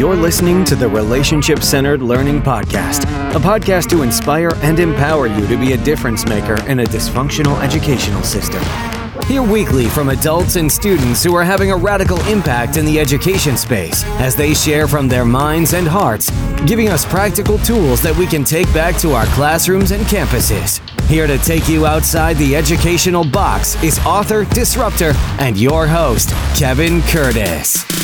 You're listening to the Relationship Centered Learning Podcast, a podcast to inspire and empower you to be a difference maker in a dysfunctional educational system. Hear weekly from adults and students who are having a radical impact in the education space as they share from their minds and hearts, giving us practical tools that we can take back to our classrooms and campuses. Here to take you outside the educational box is author, disruptor, and your host, Kevin Curtis.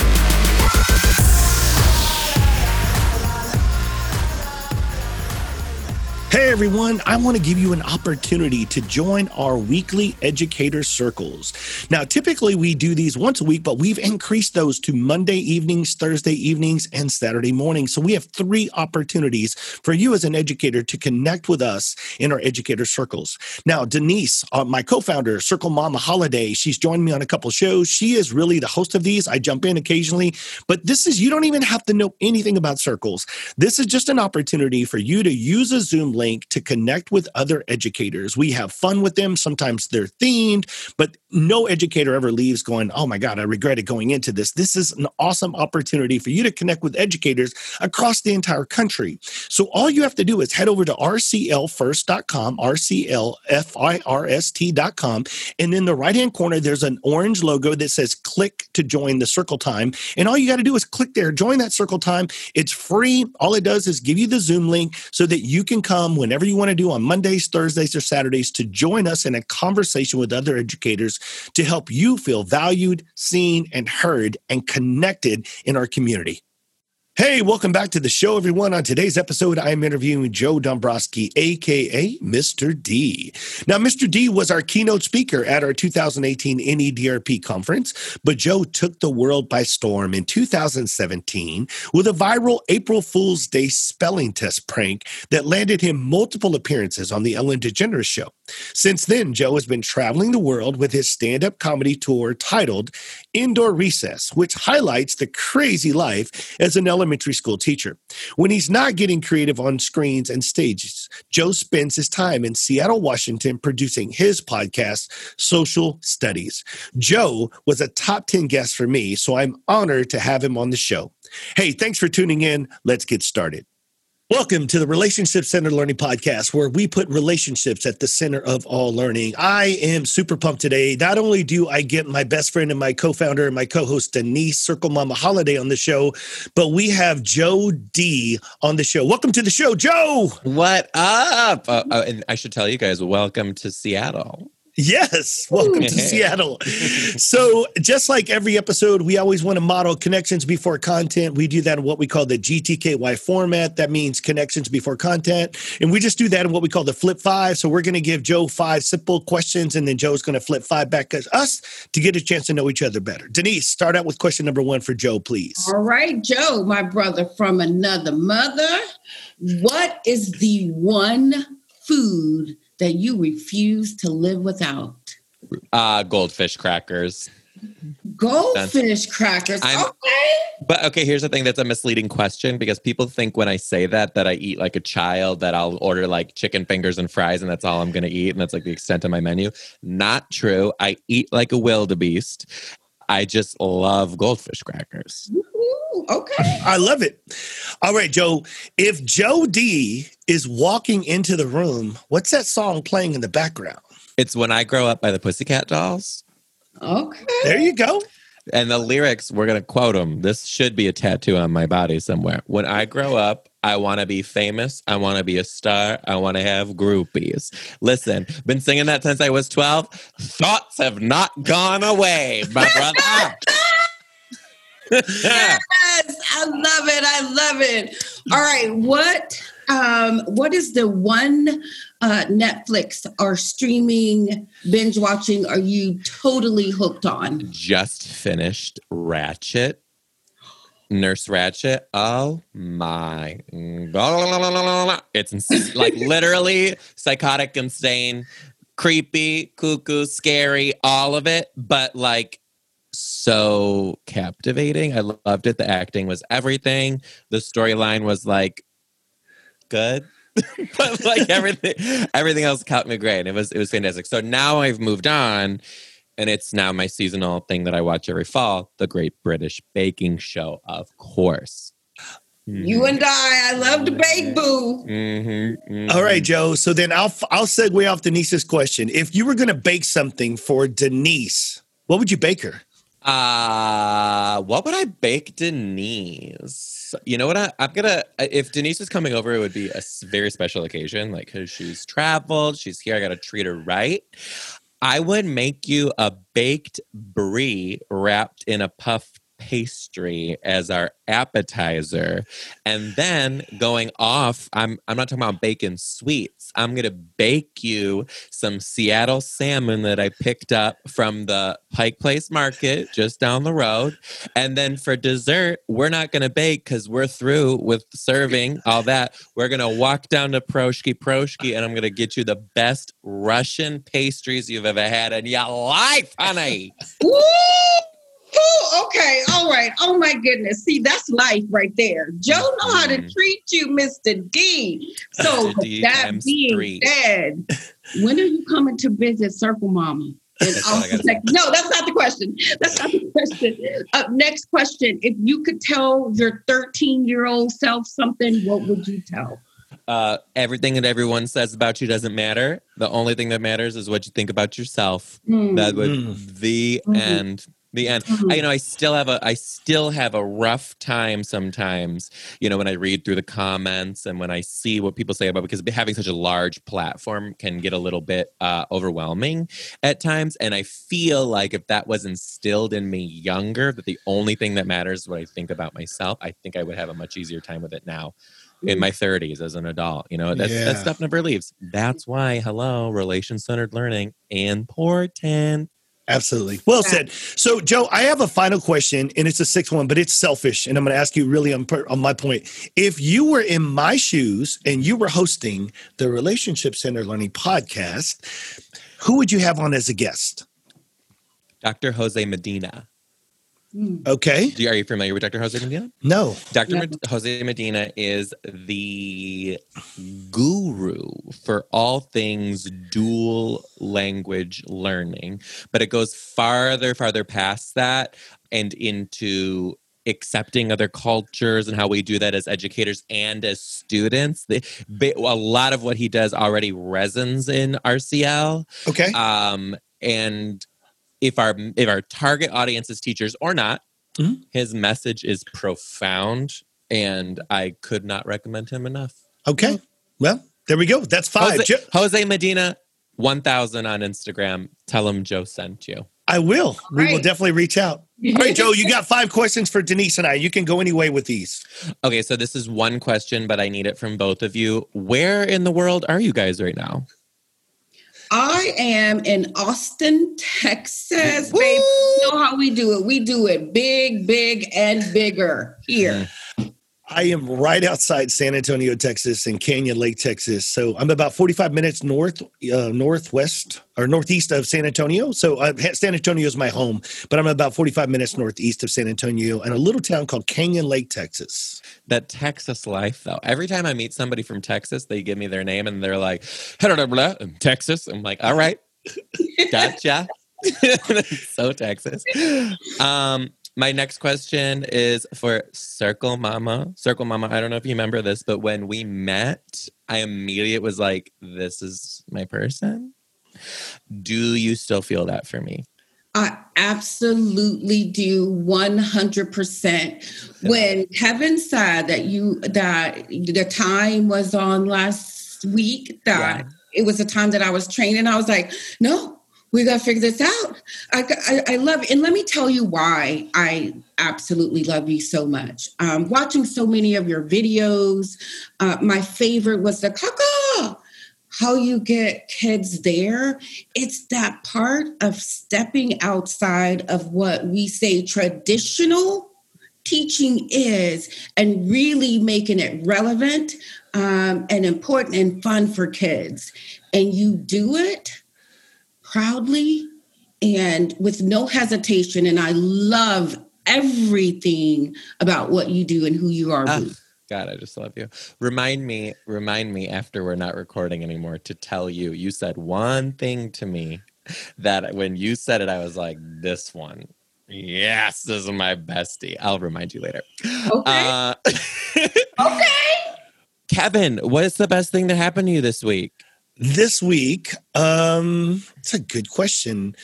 Hey everyone, I want to give you an opportunity to join our weekly educator circles. Now, typically we do these once a week, but we've increased those to Monday evenings, Thursday evenings, and Saturday mornings. So we have three opportunities for you as an educator to connect with us in our educator circles. Now, Denise, uh, my co founder, Circle Mama Holiday, she's joined me on a couple shows. She is really the host of these. I jump in occasionally, but this is, you don't even have to know anything about circles. This is just an opportunity for you to use a Zoom link to connect with other educators. We have fun with them. Sometimes they're themed, but no educator ever leaves going, Oh my God, I regretted going into this. This is an awesome opportunity for you to connect with educators across the entire country. So all you have to do is head over to rclfirst.com, rclfirst.com, and in the right hand corner, there's an orange logo that says click to join the circle time. And all you got to do is click there, join that circle time. It's free. All it does is give you the Zoom link so that you can come whenever you want to do on Mondays, Thursdays, or Saturdays to join us in a conversation with other educators to help you feel valued, seen, and heard and connected in our community. Hey, welcome back to the show, everyone. On today's episode, I am interviewing Joe Dombrowski, aka Mr. D. Now, Mr. D was our keynote speaker at our 2018 NEDRP conference, but Joe took the world by storm in 2017 with a viral April Fool's Day spelling test prank that landed him multiple appearances on the Ellen DeGeneres show. Since then, Joe has been traveling the world with his stand up comedy tour titled Indoor Recess, which highlights the crazy life as an elementary school teacher. When he's not getting creative on screens and stages, Joe spends his time in Seattle, Washington, producing his podcast, Social Studies. Joe was a top 10 guest for me, so I'm honored to have him on the show. Hey, thanks for tuning in. Let's get started. Welcome to the Relationship Centered Learning Podcast, where we put relationships at the center of all learning. I am super pumped today. Not only do I get my best friend and my co founder and my co host, Denise Circle Mama Holiday, on the show, but we have Joe D on the show. Welcome to the show, Joe. What up? Uh, uh, and I should tell you guys, welcome to Seattle. Yes, welcome to Seattle. So, just like every episode, we always want to model connections before content. We do that in what we call the GTKY format. That means connections before content. And we just do that in what we call the flip five. So, we're going to give Joe five simple questions, and then Joe's going to flip five back at us to get a chance to know each other better. Denise, start out with question number one for Joe, please. All right, Joe, my brother from another mother. What is the one food? That you refuse to live without? Uh, goldfish crackers. Goldfish crackers. I'm, okay. But okay, here's the thing that's a misleading question because people think when I say that that I eat like a child, that I'll order like chicken fingers and fries and that's all I'm gonna eat, and that's like the extent of my menu. Not true. I eat like a wildebeest. I just love goldfish crackers. Ooh, okay. I love it. All right, Joe. If Joe D is walking into the room, what's that song playing in the background? It's When I Grow Up by the Pussycat Dolls. Okay. There you go. And the lyrics, we're going to quote them. This should be a tattoo on my body somewhere. When I grow up, I want to be famous. I want to be a star. I want to have groupies. Listen, been singing that since I was 12. Thoughts have not gone away, my brother. yes, I love it. I love it. All right, what um what is the one uh Netflix or streaming binge watching are you totally hooked on? Just finished Ratched. Nurse Ratched. Oh my. It's like literally psychotic, insane, creepy, cuckoo, scary, all of it, but like so captivating. I loved it. The acting was everything. The storyline was like good. but like everything everything else caught me great. It was it was fantastic. So now I've moved on and it's now my seasonal thing that I watch every fall, the Great British Baking Show, of course. You and I, I love to bake, boo. Mhm, All right, mhm. Joe. So then I'll I'll segue off Denise's question. If you were going to bake something for Denise, what would you bake her? Uh, what would I bake Denise? You know what? I, I'm gonna. If Denise is coming over, it would be a very special occasion, like because she's traveled, she's here. I gotta treat her right. I would make you a baked brie wrapped in a puff pastry as our appetizer. And then going off i'm i'm not talking about bacon sweets. I'm going to bake you some seattle salmon that i picked up from the pike place market just down the road. And then for dessert we're not going to bake because we're through with serving all that. We're going to walk down to Piroshky Piroshky and i'm going to get you the best russian pastries you've ever had in your life honey Ooh, okay, all right. Oh my goodness. See, that's life right there. Joe know how to Mhm. treat you, Mr. D. So D that times being three. said, when are you coming to visit Circle Mama? That's all I also gotta say. like- no, that's not the question. That's not the question. Uh, next question. If you could tell your 13 year old self something, what would you tell? uh, everything that everyone says about you doesn't matter. The only thing that matters is what you think about yourself. Hmm. That would Mm. the Mhm. end. The end. Mhm. I, you know, I still have a I still have a rough time sometimes. You know, when I read through the comments and when I see what people say about because having such a large platform can get a little bit uh, overwhelming at times. And I feel like if that was instilled in me younger, that the only thing that matters is what I think about myself. I think I would have a much easier time with it now in my 30s as an adult. You know, that's, Yeah. that stuff never leaves. That's why, hello, relation centered learning important. Absolutely. Well Yeah. said. So, Joe, I have a final question, and it's a sixth one, but it's selfish. And I'm going to ask you really on, on my point. If you were in my shoes and you were hosting the Relationship Center Learning podcast, who would you have on as a guest? Dr. Jose Medina. Hmm. Okay. Do you, are you familiar with Dr. Jose Medina? No. Dr. Yeah. Jose Medina is the guru for all things dual language learning, but it goes farther, farther past that and into accepting other cultures and how we do that as educators and as students. The, a lot of what he does already resonates in RCL Okay. um, and if our if our target audience is teachers or not Mhm. his message is profound and i could not recommend him enough Okay. Well, there we go. That's five. jose, jose medina 1000 on instagram tell him joe sent you I will. We will definitely reach out. All right, Joe, you got five questions for Denise and I. You can go any way with these. okay so this is one question but i need it from both of you where in the world are you guys right now I am in Austin, Texas, baby. You know how we do it. We do it big, big, and bigger here. I am right outside San Antonio, Texas, and Canyon Lake, Texas. So I'm about 45 minutes north, uh, northwest or northeast of San Antonio. So uh, San Antonio is my home, but I'm about 45 minutes northeast of San Antonio in a little town called Canyon Lake, Texas. that Texas life, though. Every time I meet somebody from Texas, they give me their name and they're like, I'm Texas. I'm like, all right, gotcha. so Texas. Um, my next question is for Circle Mama. Circle Mama, I don't know if you remember this, but when we met, I immediately was like, this is my person. Do you still feel that for me? I absolutely do 100%. When Kevin said that you that the time was on last week that it was the time that I was training, I was like, no, we got to figure this out. I, I, I love it. And let me tell you why I absolutely love you so much. Um, watching so many of your videos, uh, my favorite was the caca how you get kids there it's that part of stepping outside of what we say traditional teaching is and really making it relevant um, and important and fun for kids and you do it proudly and with no hesitation and i love everything about what you do and who you are Ah, God, I just love you. Remind me, remind me after we're not recording anymore to tell you. You said one thing to me that when you said it, I was like, this one. Yes, this is my bestie. I'll remind you later. Okay. Uh, okay. Kevin, what's the best thing that happened to you this week? This week, um, it's a good question.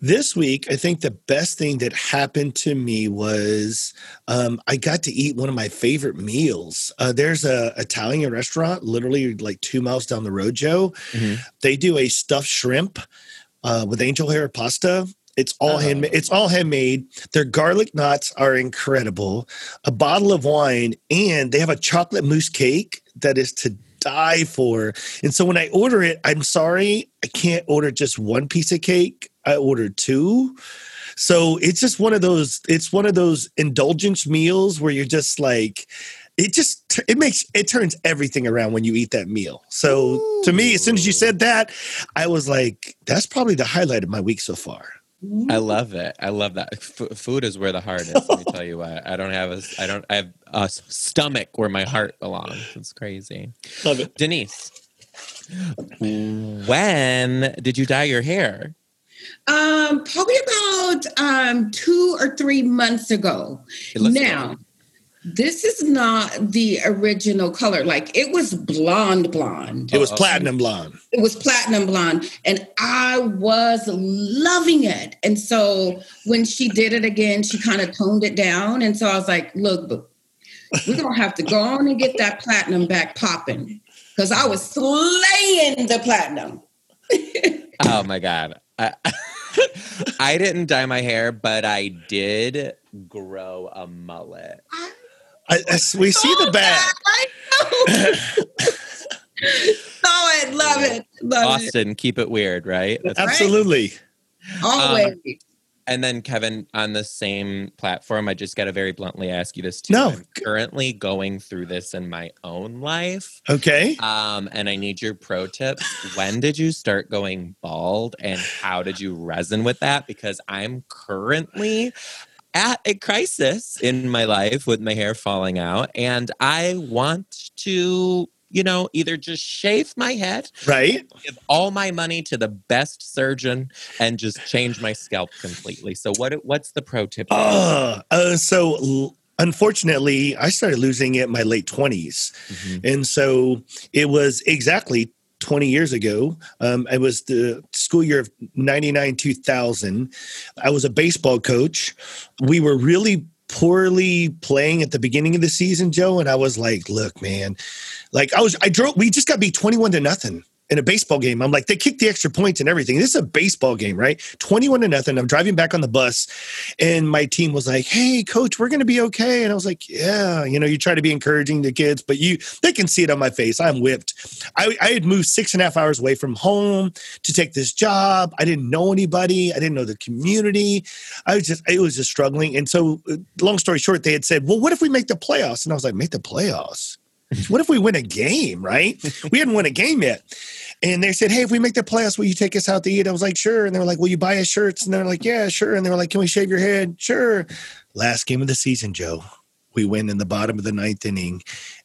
This week, I think the best thing that happened to me was um, I got to eat one of my favorite meals. Uh, there's a Italian restaurant, literally like two miles down the road, Joe. Mhm. They do a stuffed shrimp uh, with angel hair pasta. It's all Oh. handmade. It's all handmade. Their garlic knots are incredible. A bottle of wine, and they have a chocolate mousse cake that is to die for. And so when I order it, I'm sorry, I can't order just one piece of cake. I ordered two. So it's just one of those. It's one of those indulgence meals where you're just like, it just it makes it turns everything around when you eat that meal. So to me, as soon as you said that, I was like, that's probably the highlight of my week so far. I love it. I love that. F- food is where the heart is. Let me tell you what. I don't have a. I don't. I have a stomach where my heart belongs. It's crazy. Love it. Denise, when did you dye your hair? Um, probably about um two or three months ago. It looks now, this is not the original color. Like it was blonde blonde. It was oh, platinum blonde. It was platinum blonde, and I was loving it. And so when she did it again, she kind of toned it down. And so I was like, look, we're gonna have to go on and get that platinum back popping. Because I was slaying the platinum. Oh my god. I, I didn't dye my hair, but I did grow a mullet. I, I- we see the back. I know. oh, I love it. Love it. Austin, keep it weird, right? That's Absolutely. Always. And then Kevin, on the same platform, I just got to very bluntly ask you this too. No. I'm currently going through this in my own life. Okay. Um, and I need your pro tips. when did you start going bald and how did you reson with that? Because I'm currently at a crisis in my life with my hair falling out, and I want to, you know, either just shave my head, Right. give all my money to the best surgeon, and just change my scalp completely. So what what's the pro tip? Uh, uh, so l- unfortunately, I started losing it in my late 20s. Mhm. And so it was exactly 20 years ago. Um, it was the school year of 99 2000. I was a baseball coach. We were really poorly playing at the beginning of the season, Joe. And I was like, look, man, like I was, I drove, we just got beat 21 to nothing. In a baseball game, I'm like, they kicked the extra points and everything. This is a baseball game, right? 21 to nothing. I'm driving back on the bus, and my team was like, Hey, coach, we're gonna be okay. And I was like, Yeah, you know, you try to be encouraging the kids, but you they can see it on my face. I'm whipped. I, I had moved six and a half hours away from home to take this job. I didn't know anybody. I didn't know the community. I was just, it was just struggling. And so, uh, long story short, they had said, Well, what if we make the playoffs? And I was like, Make the playoffs? what if we win a game, right? we hadn't won a game yet. And they said, Hey, if we make the playoffs, will you take us out to eat? I was like, Sure. And they were like, Will you buy us shirts? And they're like, Yeah, sure. And they were like, Can we shave your head? Sure. Last game of the season, Joe. We win in the bottom of the ninth inning.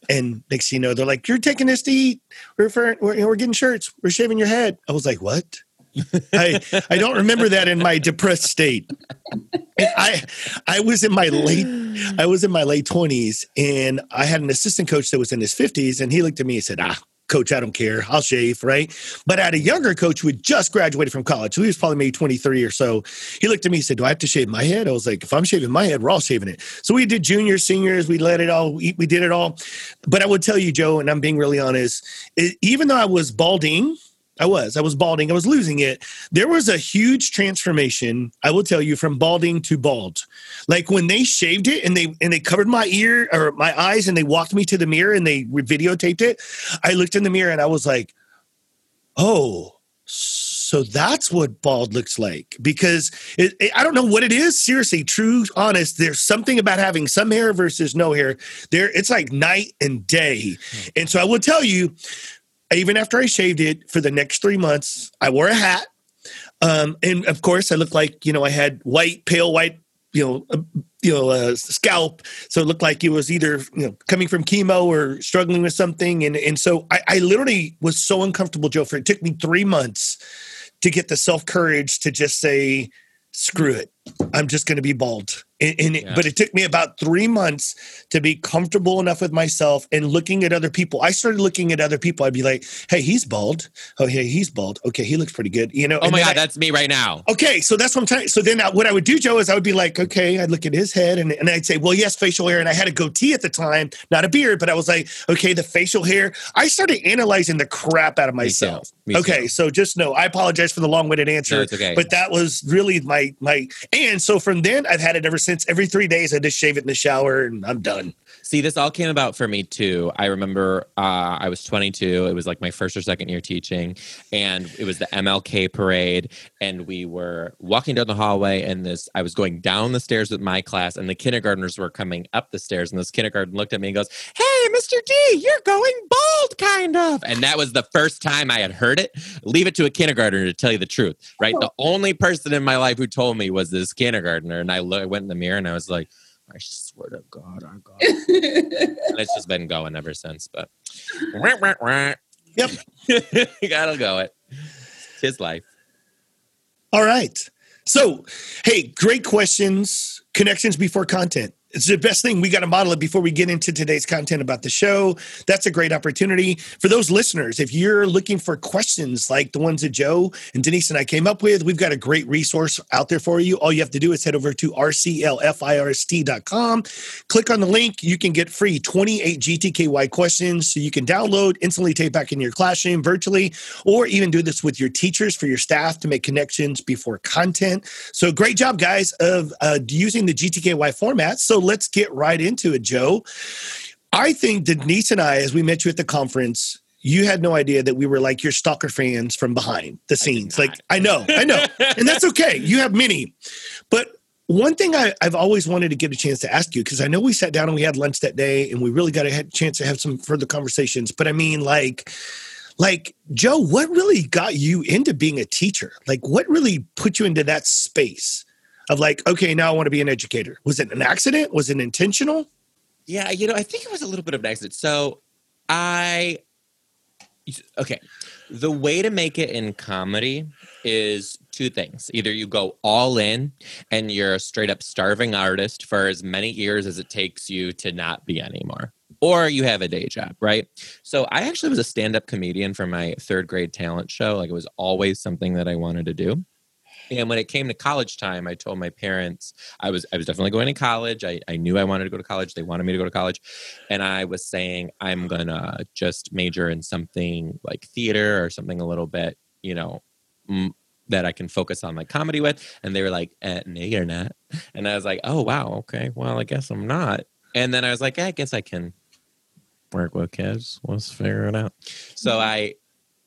And next thing you know, they're like, You're taking us to eat. We're, we're, we're getting shirts. We're shaving your head. I was like, What? I I don't remember that in my depressed state. I I was in my late I was in my late twenties and I had an assistant coach that was in his fifties and he looked at me and said, Ah, coach, I don't care. I'll shave, right? But I had a younger coach who had just graduated from college. So he was probably maybe 23 or so. He looked at me and said, Do I have to shave my head? I was like, if I'm shaving my head, we're all shaving it. So we did juniors, seniors, we let it all, we we did it all. But I would tell you, Joe, and I'm being really honest, e- even though I was balding, I was. I was balding. I was losing it. There was a huge transformation, I will tell you, from balding to bald. Like when they shaved it and they and they covered my ear or my eyes and they walked me to the mirror and they videotaped it, I looked in the mirror and I was like, "Oh, so that's what bald looks like." Because it, it- I don't know what it is. Seriously, true, honest. There's something about having some hair versus no hair. There, it's like night and day. Hmm. And so I will tell you, even after I shaved it for the next three months, I wore a hat. Um, and of course, I looked like you know I had white, pale white, you know, uh, you know, uh, scalp. So it looked like it was either you know coming from chemo or struggling with something. And and so I, I literally was so uncomfortable, Joe. For it took me three months to get the self courage to just say, screw it. I'm just going to be bald. And, and it- but it took me about three months to be comfortable enough with myself and looking at other people. I started looking at other people. I'd be like, "Hey, he's bald. Oh, yeah, he's bald. Okay, he looks pretty good." You know. Oh and my god, I- that's me right now. Okay, so that's what I'm trying. So then, I, what I would do, Joe, is I would be like, okay, I'd look at his head, and, and I'd say, well, yes, facial hair, and I had a goatee at the time, not a beard, but I was like, okay, the facial hair. I started analyzing the crap out of Me too. myself. Me okay, too. so just know, I apologize for the long-winded answer, No, okay. but that was really my my. And so from then, I've had it ever since. Every three days, I just shave it in the shower, and I'm done. See, this all came about for me too. I remember uh, I was 22. It was like my first or second year teaching, and it was the MLK parade. And we were walking down the hallway, and this I was going down the stairs with my class, and the kindergartners were coming up the stairs. And this kindergarten looked at me and goes, "Hey, Mr. D, you're going bald, kind of." And that was the first time I had heard it. Leave it to a kindergartner to tell you the truth, right? The only person in my life who told me was this kindergartner, and I lo- I went in the mirror and I was like. I swear to God, I got it. and it's just been going ever since. But Yep. you gotta go it. It's his life. All right. So, hey, great questions. Connections before content. It's the best thing. We got to model it before we get into today's content about the show. That's a great opportunity for those listeners. If you're looking for questions like the ones that Joe and Denise and I came up with, we've got a great resource out there for you. All you have to do is head over to rclfirst.com, click on the link. You can get free 28 GTKY questions so you can download, instantly take back in your classroom virtually, or even do this with your teachers for your staff to make connections before content. So great job, guys, of uh, using the GTKY format. So let's get right into it, Joe. I think Denise and I, as we met you at the conference, you had no idea that we were like your stalker fans from behind the scenes. Like, I know, I know. and that's okay. You have many. But one thing I, I've always wanted to get a chance to ask you, because I know we sat down and we had lunch that day and we really got a chance to have some further conversations. But I mean, like, like Joe, what really got you into being a teacher? Like, what really put you into that space of like, okay, now I want to be an educator? Was it an accident? Was it intentional? Yeah, you know, I think it was a little bit of an accident. So I okay. The way to make it in comedy is two things. Either you go all in and you're a straight up starving artist for as many years as it takes you to not be anymore. Or you have a day job, right? So I actually was a stand-up comedian for my third grade talent show. Like it was always something that I wanted to do. And when it came to college time, I told my parents I was I was definitely going to college. I, I knew I wanted to go to college. They wanted me to go to college. And I was saying I'm gonna just major in something like theater or something a little bit, you know, m- that I can focus on my comedy with. And they were like, eh, no, you're not. And I was like, oh wow, okay. Well, I guess I'm not. And then I was like, I guess I can work with kids. Let's figure it out. So I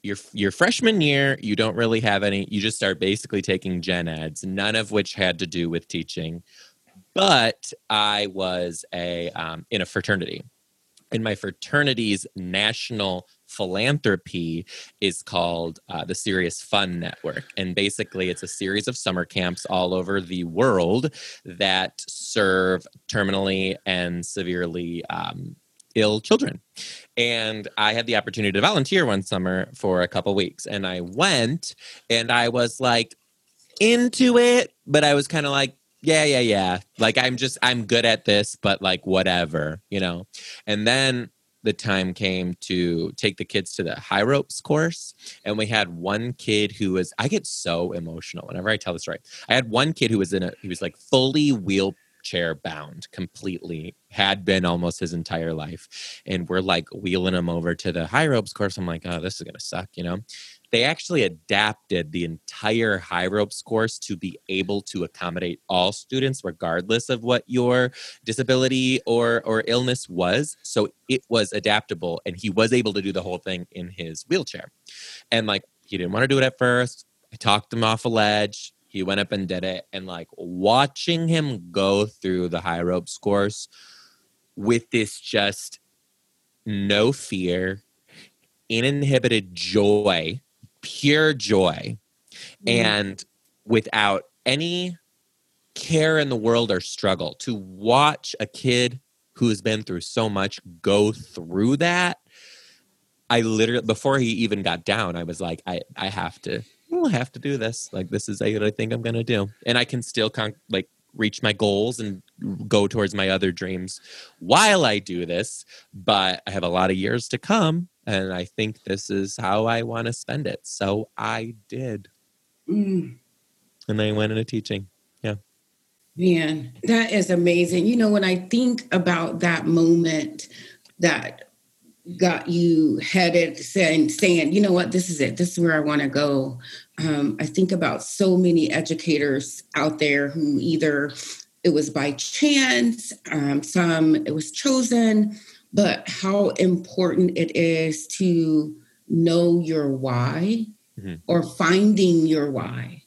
your your freshman year, you don't really have any. You just start basically taking gen eds, none of which had to do with teaching. But I was a um, in a fraternity, and my fraternity's national philanthropy is called uh, the Serious Fun Network, and basically it's a series of summer camps all over the world that serve terminally and severely um, ill children and I had the opportunity to volunteer one summer for a couple weeks. And I went and I was like into it, but I was kind of like, yeah, yeah, yeah. Like I'm just, I'm good at this, but like whatever, you know? And then the time came to take the kids to the high ropes course. And we had one kid who was, I get so emotional whenever I tell the story. I had one kid who was in a, he was like fully wheelchair bound completely, had been almost his entire life and we're like wheeling him over to the high ropes course. I'm like, oh, this is gonna suck, you know. They actually adapted the entire high ropes course to be able to accommodate all students, regardless of what your disability or or illness was. So it was adaptable, and he was able to do the whole thing in his wheelchair. And like, he didn't want to do it at first. I talked him off a ledge. He went up and did it, and like watching him go through the high ropes course with this just no fear, uninhibited joy, pure joy, mm-hmm. and without any care in the world or struggle to watch a kid who has been through so much go through that. I literally, before he even got down, I was like, I, I have to, I'll have to do this. Like this is what I think I'm gonna do, and I can still con- like reach my goals and go towards my other dreams while I do this. But I have a lot of years to come, and I think this is how I want to spend it. So I did, Mm, and then I went into teaching. Yeah, man, that is amazing. You know, when I think about that moment that got you headed saying, saying, you know what, this is it. This is where I want to go. Um, I think about so many educators out there who either it was by chance, um, some it was chosen, but how important it is to know your why Mhm. or finding your why.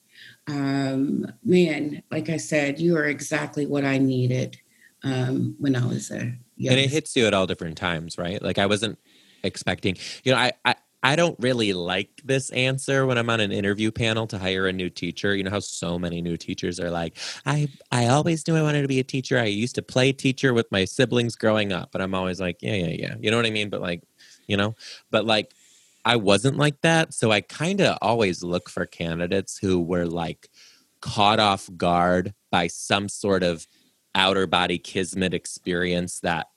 Um, man, like I said, you are exactly what I needed um, when I was a young. and it hits you at all different times right like i wasn't expecting you know I, I i don't really like this answer when i'm on an interview panel to hire a new teacher. You know how so many new teachers are like i i always knew i wanted to be a teacher. I used to play teacher with my siblings growing up but i'm always like yeah yeah yeah. You know what i mean? But like you know? But like i wasn't like that so i kind of always look for candidates who were like caught off guard by some sort of outer body kismet experience that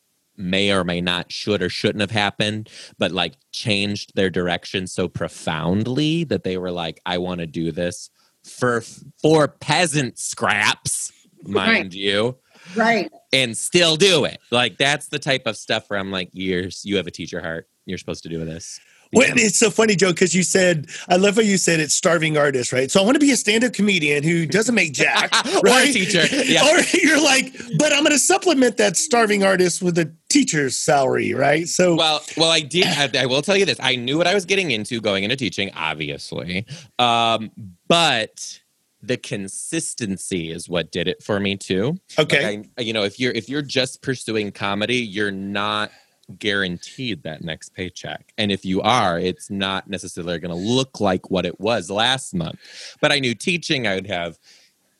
may or may not should or shouldn't have happened but like changed their direction so profoundly that they were like i want to do this for for peasant scraps mind Right. you right. and still do it like that's the type of stuff where i'm like years you have a teacher heart you're supposed to do this Well, it's so funny, Joe, because you said, I love how you said it's starving artist, right? So I want to be a stand up comedian who doesn't make jack, Or a right? teacher, yeah. Or you're like, but I'm going to supplement that starving artist with a teacher's salary, right? So, well well i did I, I will tell you this i knew what i was getting into going into teaching obviously um but the consistency is what did it for me too okay. Like I, you know if you're if you're just pursuing comedy you're not guaranteed that next paycheck and if you are it's not necessarily going to look like what it was last month but i knew teaching i would have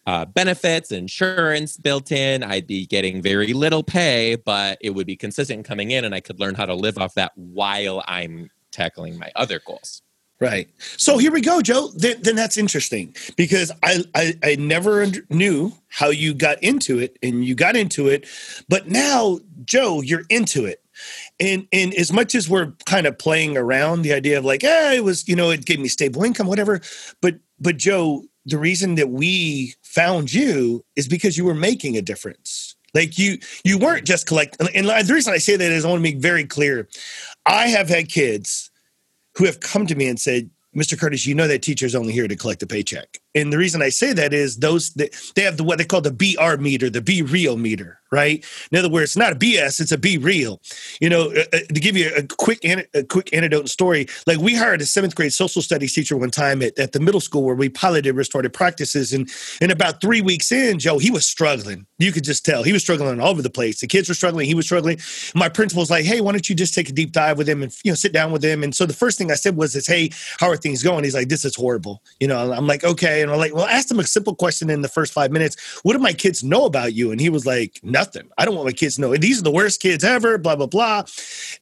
uh, benefits insurance built in i'd be getting very little pay but it would be consistent coming in and i could learn how to live off that while i'm tackling my other goals Right. So here we go, Joe. Then, then that's interesting because I, I I never under- knew how you got into it, and you got into it, but now, Joe, you're into it. And and as much as we're kind of playing around the idea of like, eh, it was, you know, it gave me stable income, whatever. But but Joe, the reason that we found you is because you were making a difference. Like you you weren't just collect. And the reason I say that is I want to make very clear. I have had kids who have come to me and said, Mr. Curtis, you know that teacher's only here to collect a paycheck. And the reason I say that is those they have the what they call the BR meter, the be real meter, right? In other words, it's not a BS, it's a be real. You know, uh, uh, to give you a quick a quick anecdote and story, like we hired a seventh grade social studies teacher one time at, at the middle school where we piloted restorative practices, and and about three weeks in, Joe, he was struggling. You could just tell he was struggling all over the place. The kids were struggling, he was struggling. My principal was like, "Hey, why don't you just take a deep dive with him and you know sit down with him?" And so the first thing I said was, "Is hey, how are things going?" He's like, "This is horrible." You know, I'm like, "Okay," and I'm like, "Well, ask him a simple question in the first five minutes. What do my kids know about you?" And he was like, "Nothing. I don't want my kids to know. These are the worst kids ever." Blah blah blah.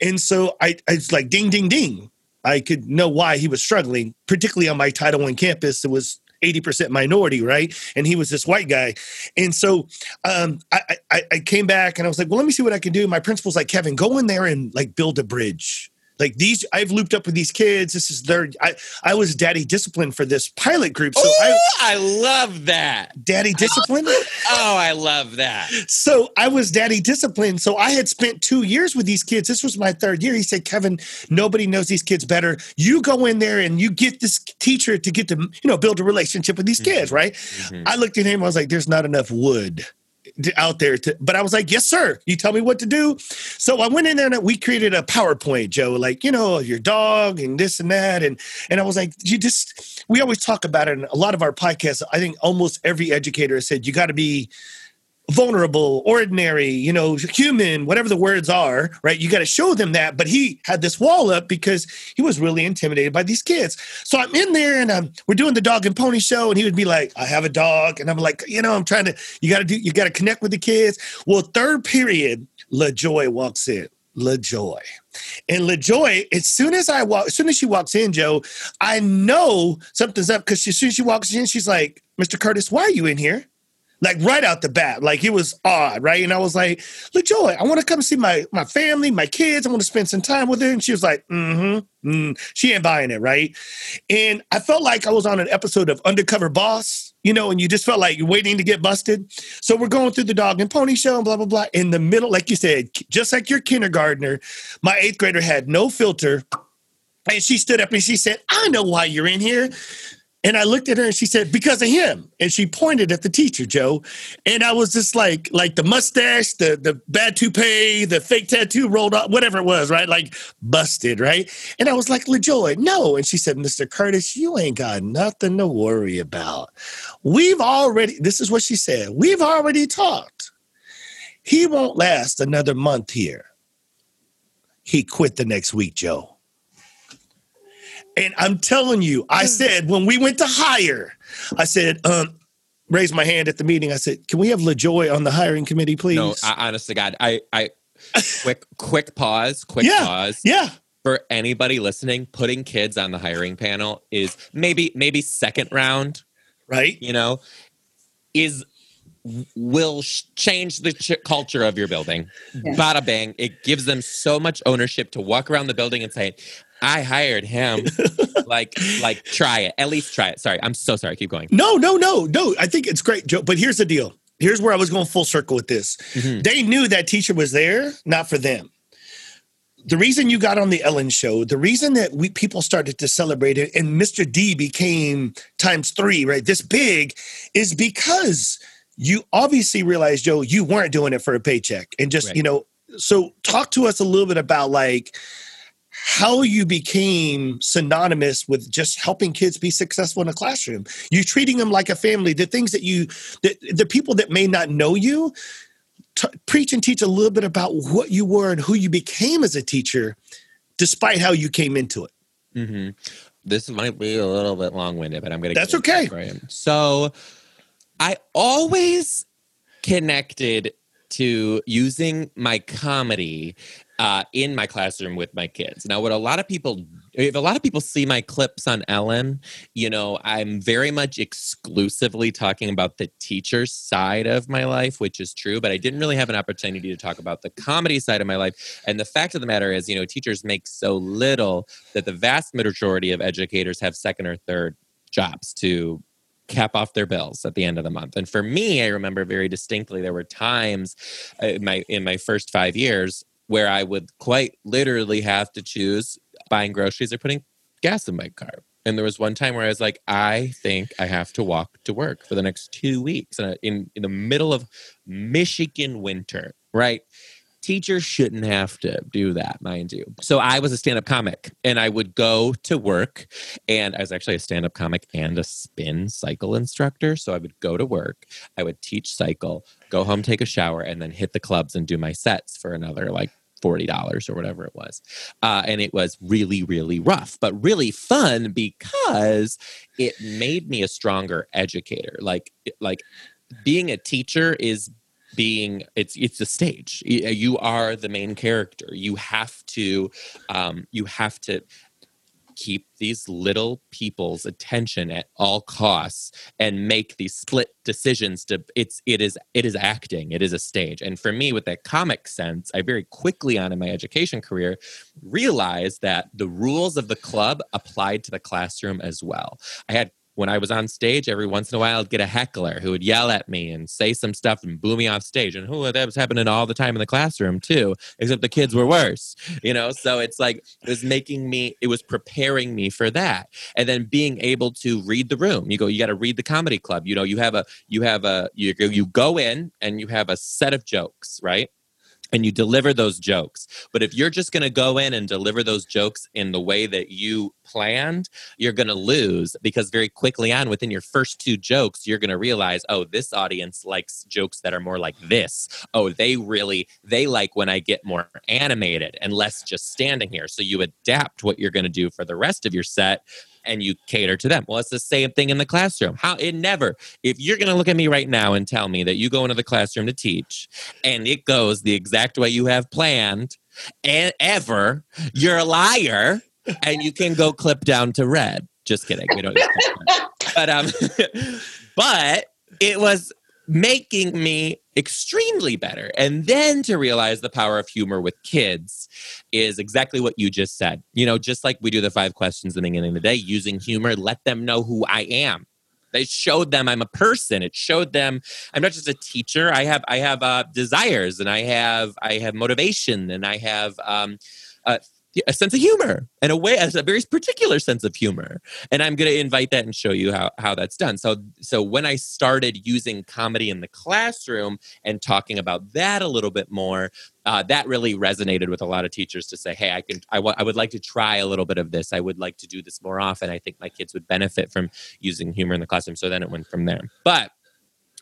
And so I, I was like, "Ding ding ding." I could know why he was struggling, particularly on my Title One campus. It was 80% minority, right? And he was this white guy. And so um, I, I, I came back and I was like, well, let me see what I can do. My principal's like, Kevin, go in there and like build a bridge. Like these, I've looped up with these kids. This is their, I, I was daddy discipline for this pilot group. So oh, I, I love that. daddy discipline. Oh, I love that. So I was daddy disciplined. So I had spent two years with these kids. This was my third year. He said, Kevin, nobody knows these kids better. You go in there and you get this teacher to get to, you know, build a relationship with these kids, right? Mhm. I looked at him. I was like, "There's not enough wood out there." To, but I was like, "Yes, sir. You tell me what to do." So I went in there and we created a PowerPoint, Joe, like you know, your dog and this and that, and and I was like, "You just." We always talk about it in a lot of our podcasts. I think almost every educator said you got to be vulnerable, ordinary, you know, human, whatever the words are, right? You got to show them that. But he had this wall up because he was really intimidated by these kids. So I'm in there and um, we're doing the dog and pony show, and he would be like, I have a dog. And I'm like, you know, I'm trying to, you got to do, you got to connect with the kids. Well, third period, LaJoy walks in. LaJoy. And LaJoy, as soon as I walk, as soon as she walks in, Joe, I know something's up because as soon as she walks in, she's like, Mr. Curtis, why are you in here? Like right out the bat. Like it was odd, right? And I was like, "Look, LaJoy, I want to come see my my family, my kids. I want to spend some time with her. And she was like, mm-hmm. Mm. She ain't buying it, right? And I felt like I was on an episode of Undercover Boss you know, and you just felt like you're waiting to get busted. So we're going through the dog and pony show and blah, blah, blah. In the middle, like you said, just like your kindergartner, my eighth grader had no filter. And she stood up and she said, I know why you're in here. And I looked at her and she said, because of him. And she pointed at the teacher, Joe. And I was just like, like the mustache, the the bad toupee, the fake tattoo rolled up, whatever it was, right? Like busted, right? And I was like, LaJoy, no. And she said, Mr. Curtis, you ain't got nothing to worry about. We've already, this is what she said, we've already talked. He won't last another month here. He quit the next week, Joe. And I'm telling you, I mm. said when we went to hire, I said, um, raised my hand at the meeting. I said, "Can we have LaJoy on the hiring committee, please?" No, I, honest to God, I, I, quick, quick pause, quick yeah, pause. Yeah. For anybody listening, putting kids on the hiring panel is maybe maybe second round, right? You know, is will sh- change the ch- culture of your building. Yeah. Bada bang! It gives them so much ownership to walk around the building and say, I hired him. like, like, try it. At least try it. Sorry, I'm so sorry. Keep going. No, no, no, no. I think it's great, Joe. But here's the deal. Here's where I was going full circle with this. Mm-hmm. They knew that teacher was there, not for them. The reason you got on the Ellen show, the reason that we people started to celebrate it, and Mr. D became times three, right? This big, is because you obviously realized, Joe, you weren't doing it for a paycheck, and just right. you know. So, talk to us a little bit about like how you became synonymous with just helping kids be successful in a classroom. You're treating them like a family. The things that you, the, the people that may not know you, t- preach and teach a little bit about what you were and who you became as a teacher, despite how you came into it. Mm-hmm. This might be a little bit long-winded, but I'm going to. That's okay. So, I always connected to using my comedy uh, in my classroom with my kids. Now, what a lot of people, if a lot of people see my clips on Ellen, you know, I'm very much exclusively talking about the teacher side of my life, which is true, but I didn't really have an opportunity to talk about the comedy side of my life. And the fact of the matter is, you know, teachers make so little that the vast majority of educators have second or third jobs to cap off their bills at the end of the month. And for me, I remember very distinctly there were times uh, in my in my first 5 years where I would quite literally have to choose buying groceries or putting gas in my car. And there was one time where I was like, I think I have to walk to work for the next two weeks in, in, in the middle of Michigan winter, right? Teachers shouldn't have to do that, mind you. So I was a stand up comic and I would go to work and I was actually a stand up comic and a spin cycle instructor. So I would go to work, I would teach cycle, go home, take a shower, and then hit the clubs and do my sets for another like $40 or whatever it was. Uh, and it was really, really rough, but really fun because it made me a stronger educator. Like, like being a teacher is being it's it's a stage. You are the main character. You have to um you have to keep these little people's attention at all costs and make these split decisions to it's it is it is acting. It is a stage. And for me with that comic sense i very quickly on in my education career realized that the rules of the club applied to the classroom as well. I had when I was on stage, every once in a while, I'd get a heckler who would yell at me and say some stuff and boo me off stage. And who that was happening all the time in the classroom too, except the kids were worse, you know? So it's like, it was making me, it was preparing me for that. And then being able to read the room. You go, you got to read the comedy club. You know, you have a, you have a, you, you go in and you have a set of jokes, right? And you deliver those jokes. But if you're just going to go in and deliver those jokes in the way that you planned, you're going to lose because very quickly on within your first two jokes, you're going to realize, oh, this audience likes jokes that are more like this. Oh, they really they like when I get more animated and less just standing here. So you adapt what you're going to do for the rest of your set and you cater to them. Well, it's the same thing in the classroom. How it never, if you're going to look at me right now and tell me that you go into the classroom to teach and it goes the exact way you have planned, and ever. You're a liar, and you can go clip down to red. Just kidding. We don't. But um, but it was making me extremely better. And then to realize the power of humor with kids is exactly what you just said. You know, just like we do the five questions in the beginning of the day, using humor, let them know who I am. It showed them I'm a person. It showed them I'm not just a teacher. I have I have uh, desires and I have I have motivation and I have um, uh, a sense of humor and a way as a very particular sense of humor. And i'm going to invite that and show you how, how that's done. So so when i started using comedy in the classroom and talking about that a little bit more uh, that really resonated with a lot of teachers to say hey i can I, w- I would like to try a little bit of this. I would like to do this more often. I think my kids would benefit from using humor in the classroom. So then it went from there. But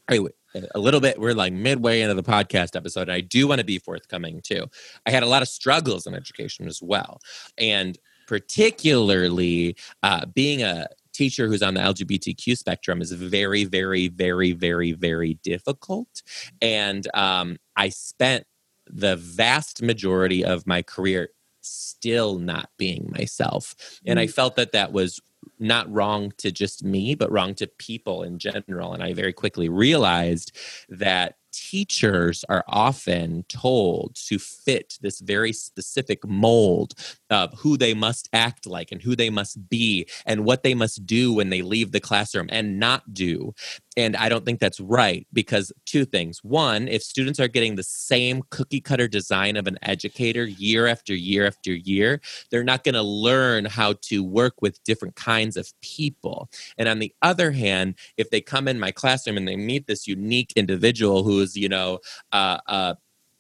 anyway a little bit we're like midway into the podcast episode and i do want to be forthcoming too. I had a lot of struggles in education as well and particularly uh, being a teacher who's on the lgbtq spectrum is very very very very very difficult and um, i spent the vast majority of my career still not being myself and i felt that that was not wrong to just me, but wrong to people in general. And I very quickly realized that teachers are often told to fit this very specific mold of who they must act like and who they must be and what they must do when they leave the classroom and not do. And I don't think that's right because two things. One, if students are getting the same cookie cutter design of an educator year after year after year, they're not going to learn how to work with different kinds of people. And on the other hand, if they come in my classroom and they meet this unique individual you know, uh, uh,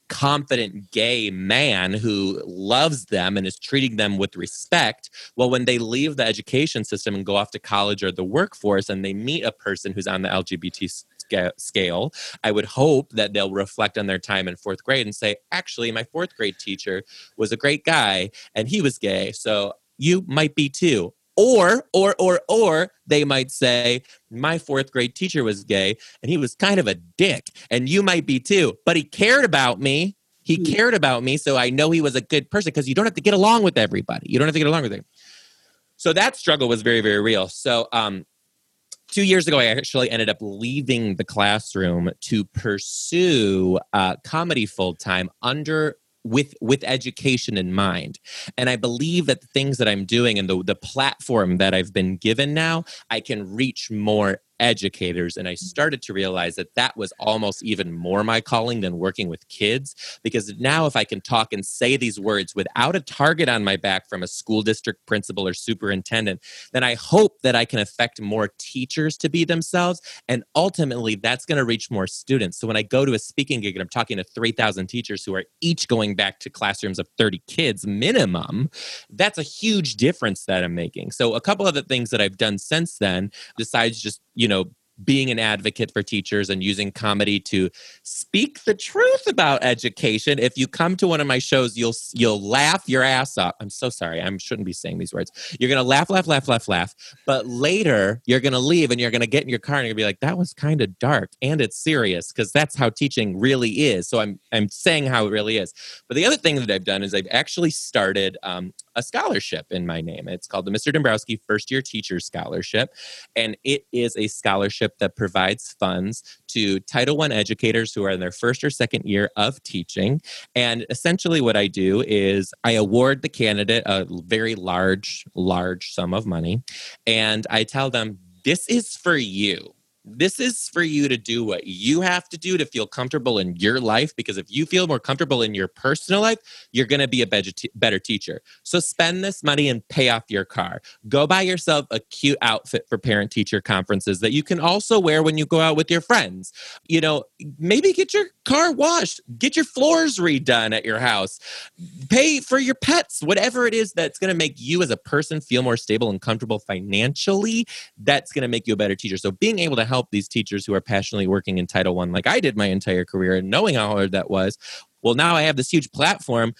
confident gay man who loves them and is treating them with respect. Well, when they leave the education system and go off to college or the workforce and they meet a person who's on the LGBT scale, I would hope that they'll reflect on their time in fourth grade and say, actually, my fourth grade teacher was a great guy and he was gay. So you might be too. Or, or, or, or they might say, My fourth grade teacher was gay and he was kind of a dick. And you might be too, but he cared about me. He cared about me. So I know he was a good person because you don't have to get along with everybody. You don't have to get along with them. So that struggle was very, very real. So, um, two years ago, I actually ended up leaving the classroom to pursue uh, comedy full time under with with education in mind. And i believe that the things that i'm doing and the, the platform that i've been given now i can reach more educators and i started to realize that that was almost even more my calling than working with kids because now if i can talk and say these words without a target on my back from a school district principal or superintendent then i hope that i can affect more teachers to be themselves and ultimately that's going to reach more students. So when i go to a speaking gig and i'm talking to 3000 teachers who are each going back to classrooms of 30 kids minimum that's a huge difference that i'm making. So a couple of the things that i've done since then besides just you know being an advocate for teachers and using comedy to speak the truth about education. If you come to one of my shows, you'll you'll laugh your ass off. I'm so sorry. I shouldn't be saying these words. You're gonna laugh, laugh, laugh, laugh, laugh. But later, you're gonna leave and you're gonna get in your car and you're gonna be like, "That was kind of dark," and it's serious because that's how teaching really is. So I'm I'm saying how it really is. But the other thing that I've done is I've actually started um, a scholarship in my name. It's called the Mr. Dombrowski First Year Teacher Scholarship, and it is a scholarship that provides funds to Title I educators who are in their first or second year of teaching. And essentially, what I do is I award the candidate a very large, large sum of money, and I tell them, this is for you this is for you to do what you have to do to feel comfortable in your life because if you feel more comfortable in your personal life you're going to be a better teacher. So spend this money and pay off your car. Go buy yourself a cute outfit for parent teacher conferences that you can also wear when you go out with your friends. You know maybe get your car washed get your floors redone at your house pay for your pets whatever it is that's going to make you as a person feel more stable and comfortable financially that's going to make you a better teacher. So being able to help help these teachers who are passionately working in Title One, like I did my entire career, and knowing how hard that was. Well, now I have this huge platform.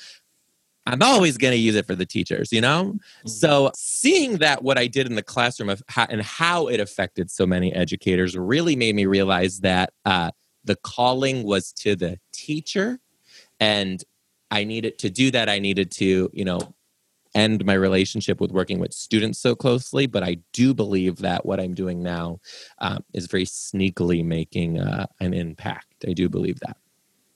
I'm always going to use it for the teachers, you know? Mm-hmm. So, seeing that what I did in the classroom of how, and how it affected so many educators really made me realize that uh, the calling was to the teacher and I needed to do that. I needed to, you know, end my relationship with working with students so closely. But I do believe that what I'm doing now um, is very sneakily making uh, an impact. I do believe that.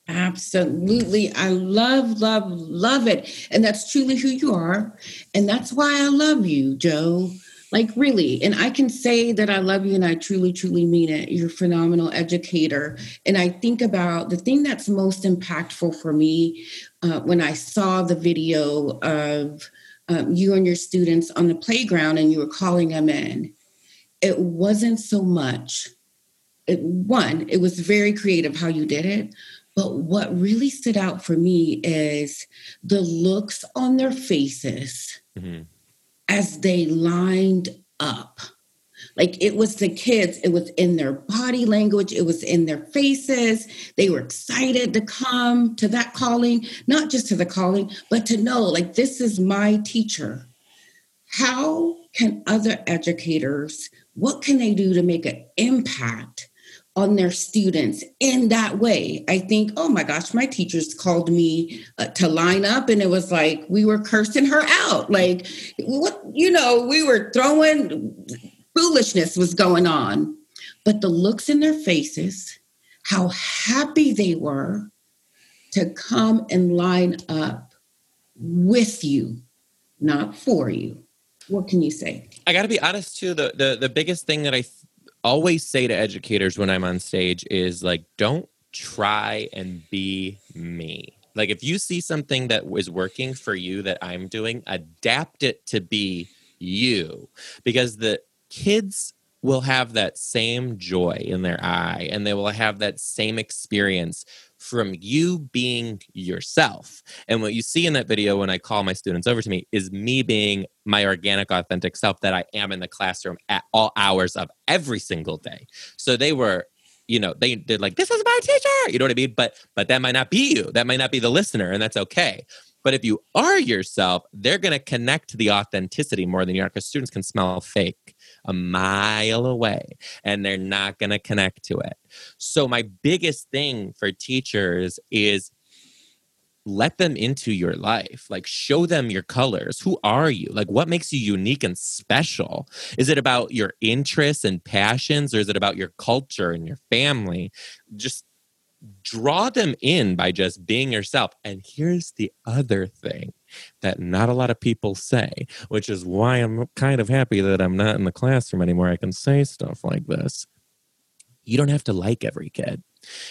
Absolutely. I love, love, love it. And that's truly who you are. And that's why I love you, Joe. Like, really. And I can say that I love you and I truly, truly mean it. You're a phenomenal educator. And I think about the thing that's most impactful for me uh, when I saw the video of um, you and your students on the playground and you were calling them in. It wasn't so much. It, one, it was very creative how you did it, but what really stood out for me is the looks on their faces mm-hmm. as they lined up. Like it was the kids, it was in their body language, it was in their faces. They were excited to come to that calling, not just to the calling, but to know like this is my teacher. How can other educators, what can they do to make an impact on their students in that way. I think, oh my gosh, my teachers called me uh, to line up, and it was like we were cursing her out. Like, what, you know, we were throwing foolishness was going on. But the looks in their faces, how happy they were to come and line up with you, not for you. What can you say? I got to be honest too. The, the the biggest thing that I always say to educators when I'm on stage is like, don't try and be me. Like, if you see something that is working for you that I'm doing, adapt it to be you because the kids will have that same joy in their eye and they will have that same experience from you being yourself. And what you see in that video when I call my students over to me is me being my organic, authentic self that I am in the classroom at all hours of every single day. So they were you know they did like this is my teacher you know what i mean but but that might not be you that might not be the listener and that's okay but if you are yourself they're going to connect to the authenticity more than you are because students can smell fake a mile away and they're not going to connect to it. So, my biggest thing for teachers is let them into your life. Like show them your colors. Who are you? Like what makes you unique and special? Is it about your interests and passions or is it about your culture and your family? Just draw them in by just being yourself. And here's the other thing that not a lot of people say, which is why I'm kind of happy that I'm not in the classroom anymore. I can say stuff like this. You don't have to like every kid.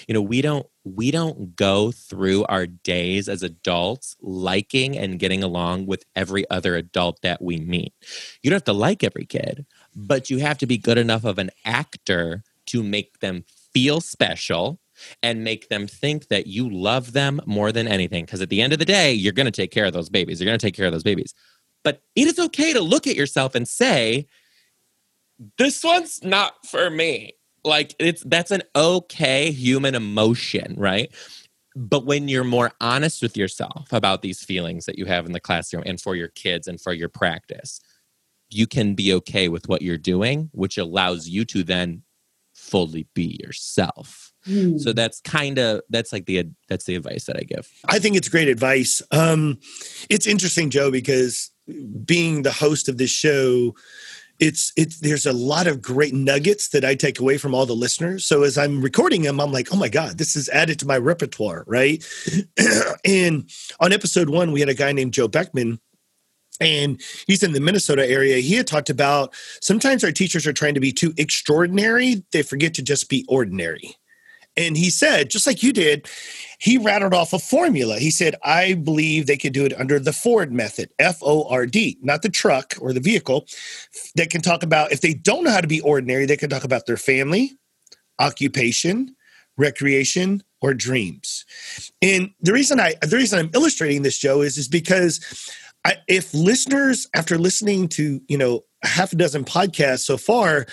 You know, we don't we don't go through our days as adults liking and getting along with every other adult that we meet. You don't have to like every kid, but you have to be good enough of an actor to make them feel special and make them think that you love them more than anything. Because at the end of the day, you're going to take care of those babies. You're going to take care of those babies. But it is okay to look at yourself and say, this one's not for me. Like it's that's an okay human emotion, right? But when you're more honest with yourself about these feelings that you have in the classroom and for your kids and for your practice, you can be okay with what you're doing, which allows you to then fully be yourself. Mm. So that's kind of that's like the that's the advice that I give. I think it's great advice. Um, it's interesting, Joe, because being the host of this show, it's it's there's a lot of great nuggets that I take away from all the listeners. So as I'm recording them, I'm like, oh my god, this is added to my repertoire, right? and on episode one, we had a guy named Joe Beckman and he's in the Minnesota area. He had talked about sometimes our teachers are trying to be too extraordinary, they forget to just be ordinary. And he said, just like you did, he rattled off a formula. He said, I believe they could do it under the Ford method, F O R D, not the truck or the vehicle. They can talk about, if they don't know how to be ordinary, they can talk about their family, occupation, recreation, or dreams. And the reason I, the reason I'm illustrating this, Joe, is, is because I, if listeners, after listening to, you know, half a dozen podcasts so far,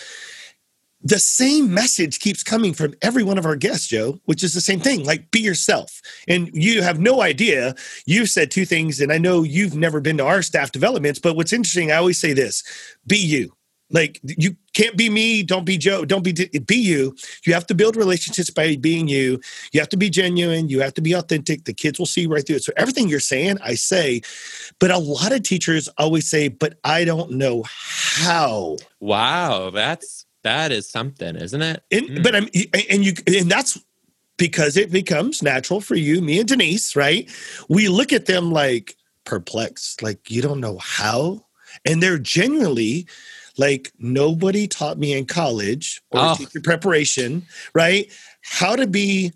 the same message keeps coming from every one of our guests, Joe, which is the same thing like be yourself. And you have no idea. You've said two things, and I know you've never been to our staff developments, but what's interesting, I always say this be you. Like you can't be me, don't be Joe, don't be be you. You have to build relationships by being you. You have to be genuine, you have to be authentic. The kids will see right through it. So everything you're saying, I say, but a lot of teachers always say, "But I don't know how." Wow, that's that is something, isn't it? And, mm. But I'm and you and that's because it becomes natural for you, me and Denise, right? We look at them like perplexed, like you don't know how, and they're genuinely like nobody taught me in college or oh. teacher preparation, right? How to be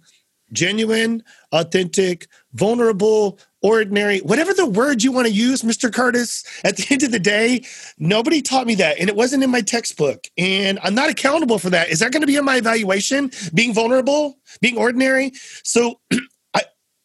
genuine, authentic, vulnerable, ordinary, whatever the word you want to use, Mr. Curtis. At the end of the day, nobody taught me that. And it wasn't in my textbook. And I'm not accountable for that. Is that going to be in my evaluation? Being vulnerable, being ordinary? So, I,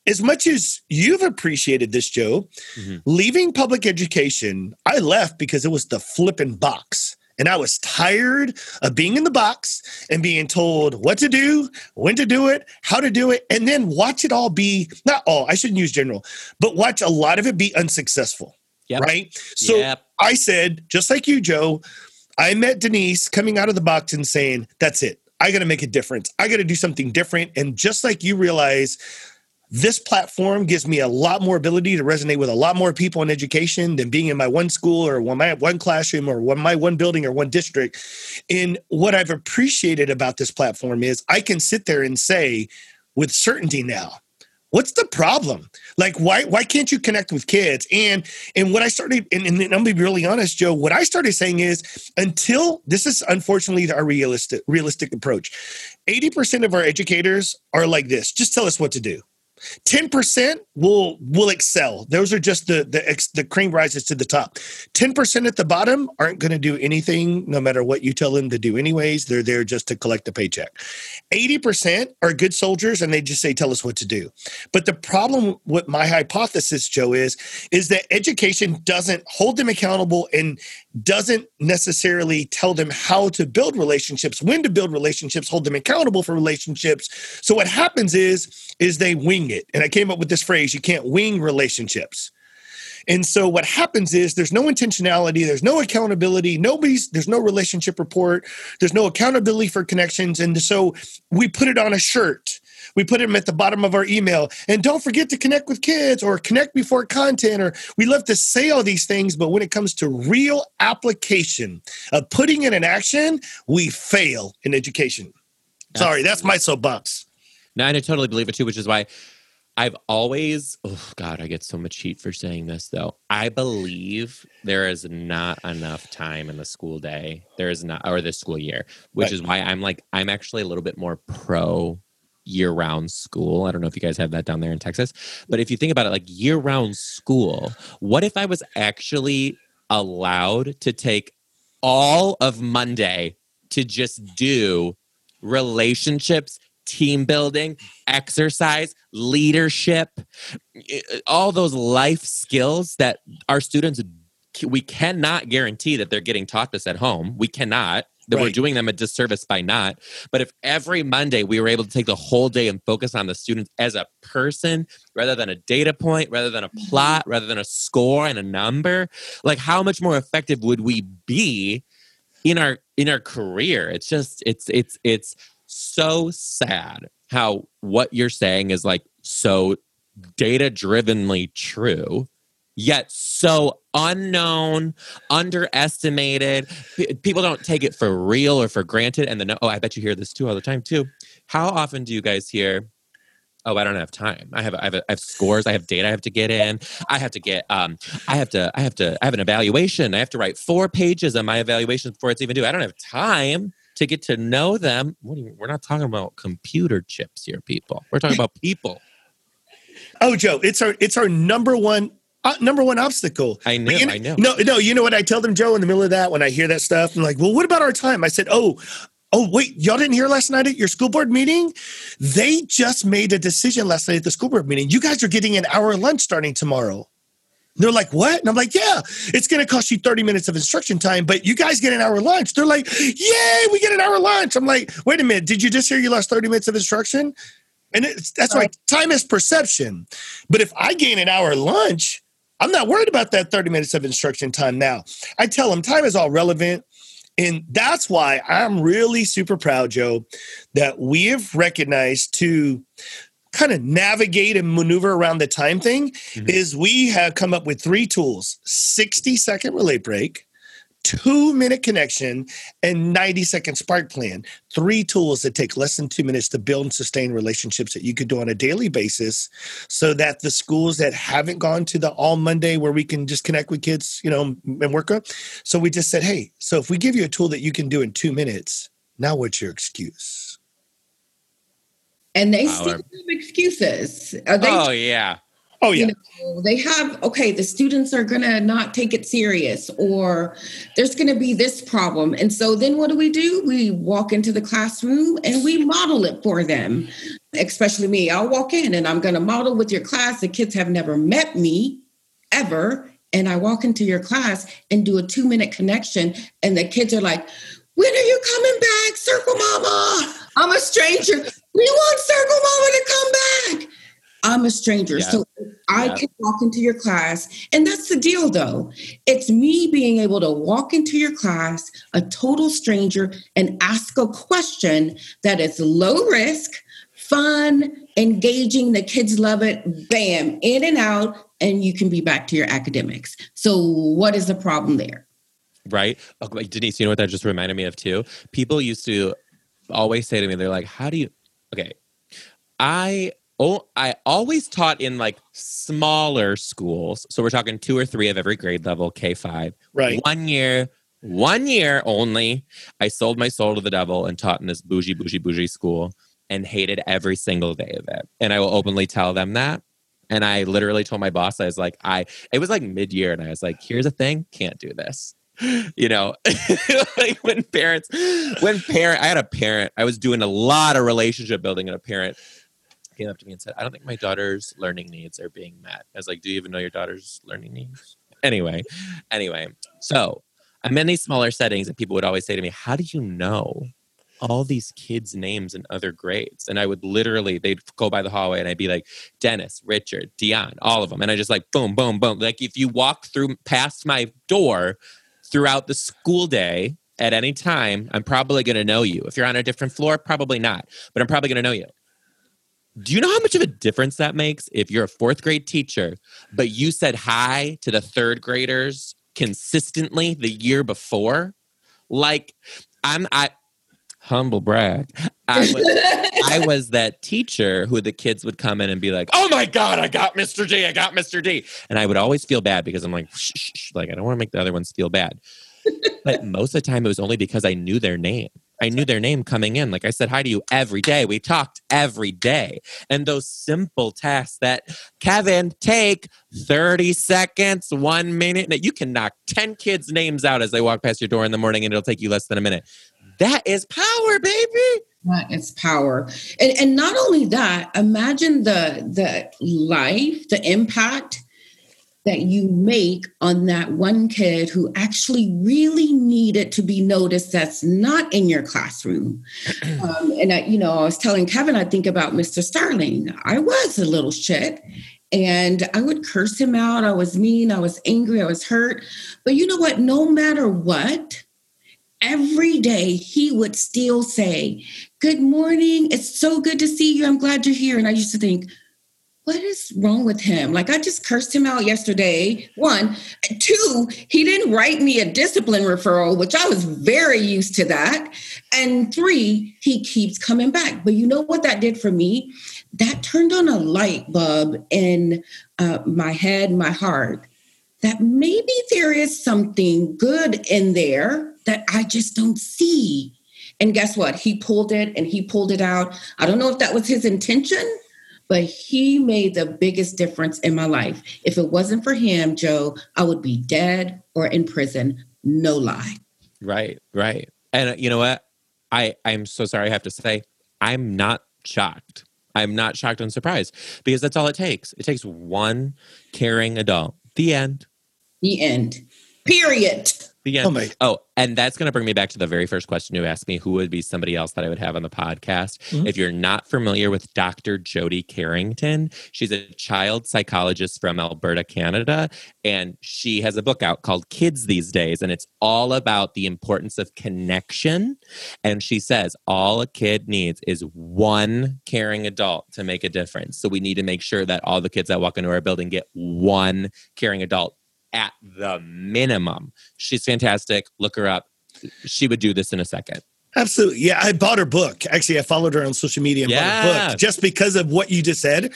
as much as you've appreciated this, Joe, mm-hmm. leaving public education, I left because it was the flipping box. And I was tired of being in the box and being told what to do, when to do it, how to do it, and then watch it all be not all, I shouldn't use general, but watch a lot of it be unsuccessful. Yep. Right. So yep. I said, just like you, Joe, I met Denise coming out of the box and saying, that's it. I got to make a difference. I got to do something different. And just like you realize, this platform gives me a lot more ability to resonate with a lot more people in education than being in my one school or one my one classroom or one my one building or one district. And what I've appreciated about this platform is I can sit there and say with certainty now, what's the problem? Like why why can't you connect with kids? And and what i started and, and i'm gonna be really honest joe what i started saying is until this is unfortunately our realistic realistic approach. 80% of our educators are like this just tell us what to do 10% will will excel. Those are just the the the cream rises to the top. 10% at the bottom aren't going to do anything no matter what you tell them to do anyways. They're there just to collect a paycheck. 80% are good soldiers and they just say tell us what to do. But the problem with my hypothesis Joe is is that education doesn't hold them accountable and doesn't necessarily tell them how to build relationships, when to build relationships, hold them accountable for relationships. So what happens is is they wing it. And I came up with this phrase, you can't wing relationships. And so what happens is there's no intentionality, there's no accountability, nobody's there's no relationship report, there's no accountability for connections and so we put it on a shirt we put them at the bottom of our email. And don't forget to connect with kids or connect before content. Or we love to say all these things, but when it comes to real application of putting it in action, we fail in education. Sorry, that's my soapbox. No, and I totally believe it too, which is why I've always, oh God, I get so much heat for saying this though. I believe there is not enough time in the school day. There is not, or the school year, which right. is why I'm like, I'm actually a little bit more pro year round school. I don't know if you guys have that down there in Texas, but if you think about it like year round school, what if I was actually allowed to take all of Monday to just do relationships, team building, exercise, leadership, all those life skills that our students we cannot guarantee that they're getting taught this at home. We cannot that right. we're doing them a disservice by not. But if every Monday we were able to take the whole day and focus on the students as a person rather than a data point, rather than a mm-hmm. plot, rather than a score and a number, like how much more effective would we be in our in our career? It's just it's it's it's so sad how what you're saying is like so data drivenly true yet so unknown, underestimated. P- people don't take it for real or for granted. And then, oh, I bet you hear this too all the time too. How often do you guys hear? Oh, I don't have time. I have, I have, I have scores. I have data I have to get in. I have to get, um, I have to, I have to, I have an evaluation. I have to write four pages on my evaluation before it's even due. I don't have time to get to know them. You, we're not talking about computer chips here, people. We're talking about people. Oh, Joe, it's our it's our number one uh, number one obstacle. I know, you I know. No, no, you know what I tell them, Joe, in the middle of that when I hear that stuff? I'm like, well, what about our time? I said, oh, oh, wait, y'all didn't hear last night at your school board meeting? They just made a decision last night at the school board meeting. You guys are getting an hour lunch starting tomorrow. They're like, what? And I'm like, yeah, it's going to cost you 30 minutes of instruction time, but you guys get an hour lunch. They're like, yay, we get an hour lunch. I'm like, wait a minute, did you just hear you lost 30 minutes of instruction? And that's right. why time is perception. But if I gain an hour lunch, I'm not worried about that 30 minutes of instruction time now. I tell them time is all relevant. And that's why I'm really super proud, Joe, that we have recognized to kind of navigate and maneuver around the time thing Mhm. is we have come up with three tools 60 second relay break two minute connection and 90 second spark plan. Three tools that take less than two minutes to build and sustain relationships that you could do on a daily basis so that the schools that haven't gone to the all monday where we can just connect with kids you know and work up. So we just said hey so if we give you a tool that you can do in two minutes now what's your excuse And they Power. still have excuses. Are they Oh yeah. oh yeah you know, they have okay the students are gonna not take it serious or there's gonna be this problem and so then what do we do we walk into the classroom and we model it for them especially me i'll walk in and i'm gonna model with your class the kids have never met me ever and i walk into your class and do a two minute connection and the kids are like when are you coming back circle mama i'm a stranger we want circle mama to come back I'm a stranger. Yeah. So I Yeah. can walk into your class. And that's the deal, though. It's me being able to walk into your class, a total stranger, and ask a question that is low risk, fun, engaging. The kids love it. Bam, in and out. And you can be back to your academics. So, what is the problem there? right? Oh, like, Denise, you know what that just reminded me of too? People used to always say to me, they're like, "How do you?" Okay, I oh, I always taught in like smaller schools, so we're talking two or three of every grade level, K five. right One year, one year only, I sold my soul to the devil and taught in this bougie, bougie, bougie school and hated every single day of it. And I will openly tell them that. And I literally told my boss, I was like, I, it was like mid year, and I was like, here's the thing, can't do this. You know, like when parents, when parent, I had a parent, I was doing a lot of relationship building, and a parent came up to me and said, I don't think my daughter's learning needs are being met. I was like, Do you even know your daughter's learning needs? Anyway, anyway, so I'm in these smaller settings, and people would always say to me, How do you know all these kids' names in other grades? And I would literally, they'd go by the hallway, and I'd be like, Dennis, Richard, Dion, all of them. And I just like, boom, boom, boom. Like if you walk through past my door throughout the school day at any time, I'm probably going to know you. If you're on a different floor, probably not, but I'm probably going to know you. Do you know how much of a difference that makes if you're a fourth grade teacher, but you said hi to the third graders consistently the year before? Like, I'm, I, humble brag. I was, I was that teacher who the kids would come in and be like, "Oh my god, I got Mr. D, I got Mr. D," and I would always feel bad because I'm like, shh, shh, shh, like I don't want to make the other ones feel bad. but most of the time, it was only because I knew their name. I knew their name coming in. Like I said hi to you every day. We talked every day, and those simple tasks that Kevin take thirty seconds, one minute. That you can knock ten kids' names out as they walk past your door in the morning, and it'll take you less than a minute. That is power, baby. That is power. And and not only that, imagine the the life, the impact that you make on that one kid who actually really needed to be noticed that's not in your classroom. Um, and I, you know, I was telling Kevin, I think about Mr. Starling. I was a little shit. And I would curse him out. I was mean. I was angry. I was hurt. But you know what? No matter what, every day he would still say, Good morning. It's so good to see you. I'm glad you're here. And I used to think, what is wrong with him? Like I just cursed him out yesterday. One, two, he didn't write me a discipline referral, which I was very used to that. And three, he keeps coming back. But you know what that did for me? That turned on a light bulb in uh, my head, my heart, that maybe there is something good in there that I just don't see. And guess what? He pulled it and he pulled it out. I don't know if that was his intention, but he made the biggest difference in my life. If it wasn't for him, Joe, I would be dead or in prison. No lie. Right, right. And uh, you know what? I I'm so sorry I have to say I'm not shocked. I'm not shocked and surprised because that's all it takes. It takes one caring adult. The end. The end. Period. The end. Oh! Oh, and that's going to bring me back to the very first question you asked me who would be somebody else that I would have on the podcast. Mhm. If you're not familiar with Dr. Jody Carrington, she's a child psychologist from Alberta, Canada, and she has a book out called Kids These Days, and it's all about the importance of connection. And she says all a kid needs is one caring adult to make a difference. So we need to make sure that all the kids that walk into our building get one caring adult at the minimum. She's fantastic. Look her up. She would do this in a second. Absolutely. Yeah, I bought her book. Actually, I followed her on social media and bought her book just because of what you just said.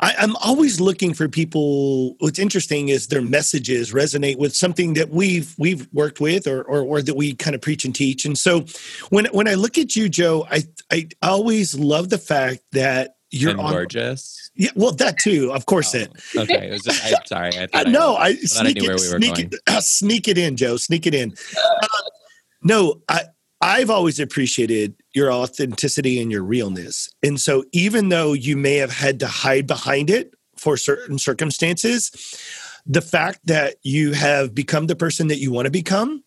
I, I'm always looking for people. What's interesting is their messages resonate with something that we've we've worked with or or, or that we kind of preach and teach. And so when when I look at you, Joe, I I always love the fact that you're on gorgeous. Yeah, well, that too, of course. Oh, It. okay. It was just, I'm sorry. I I thought know. I, I sneak it, where we were sneak going. it, sneak it in, Joe. Sneak it in. Uh, no, I I've always appreciated your authenticity and your realness, and so even though you may have had to hide behind it for certain circumstances, the fact that you have become the person that you want to become.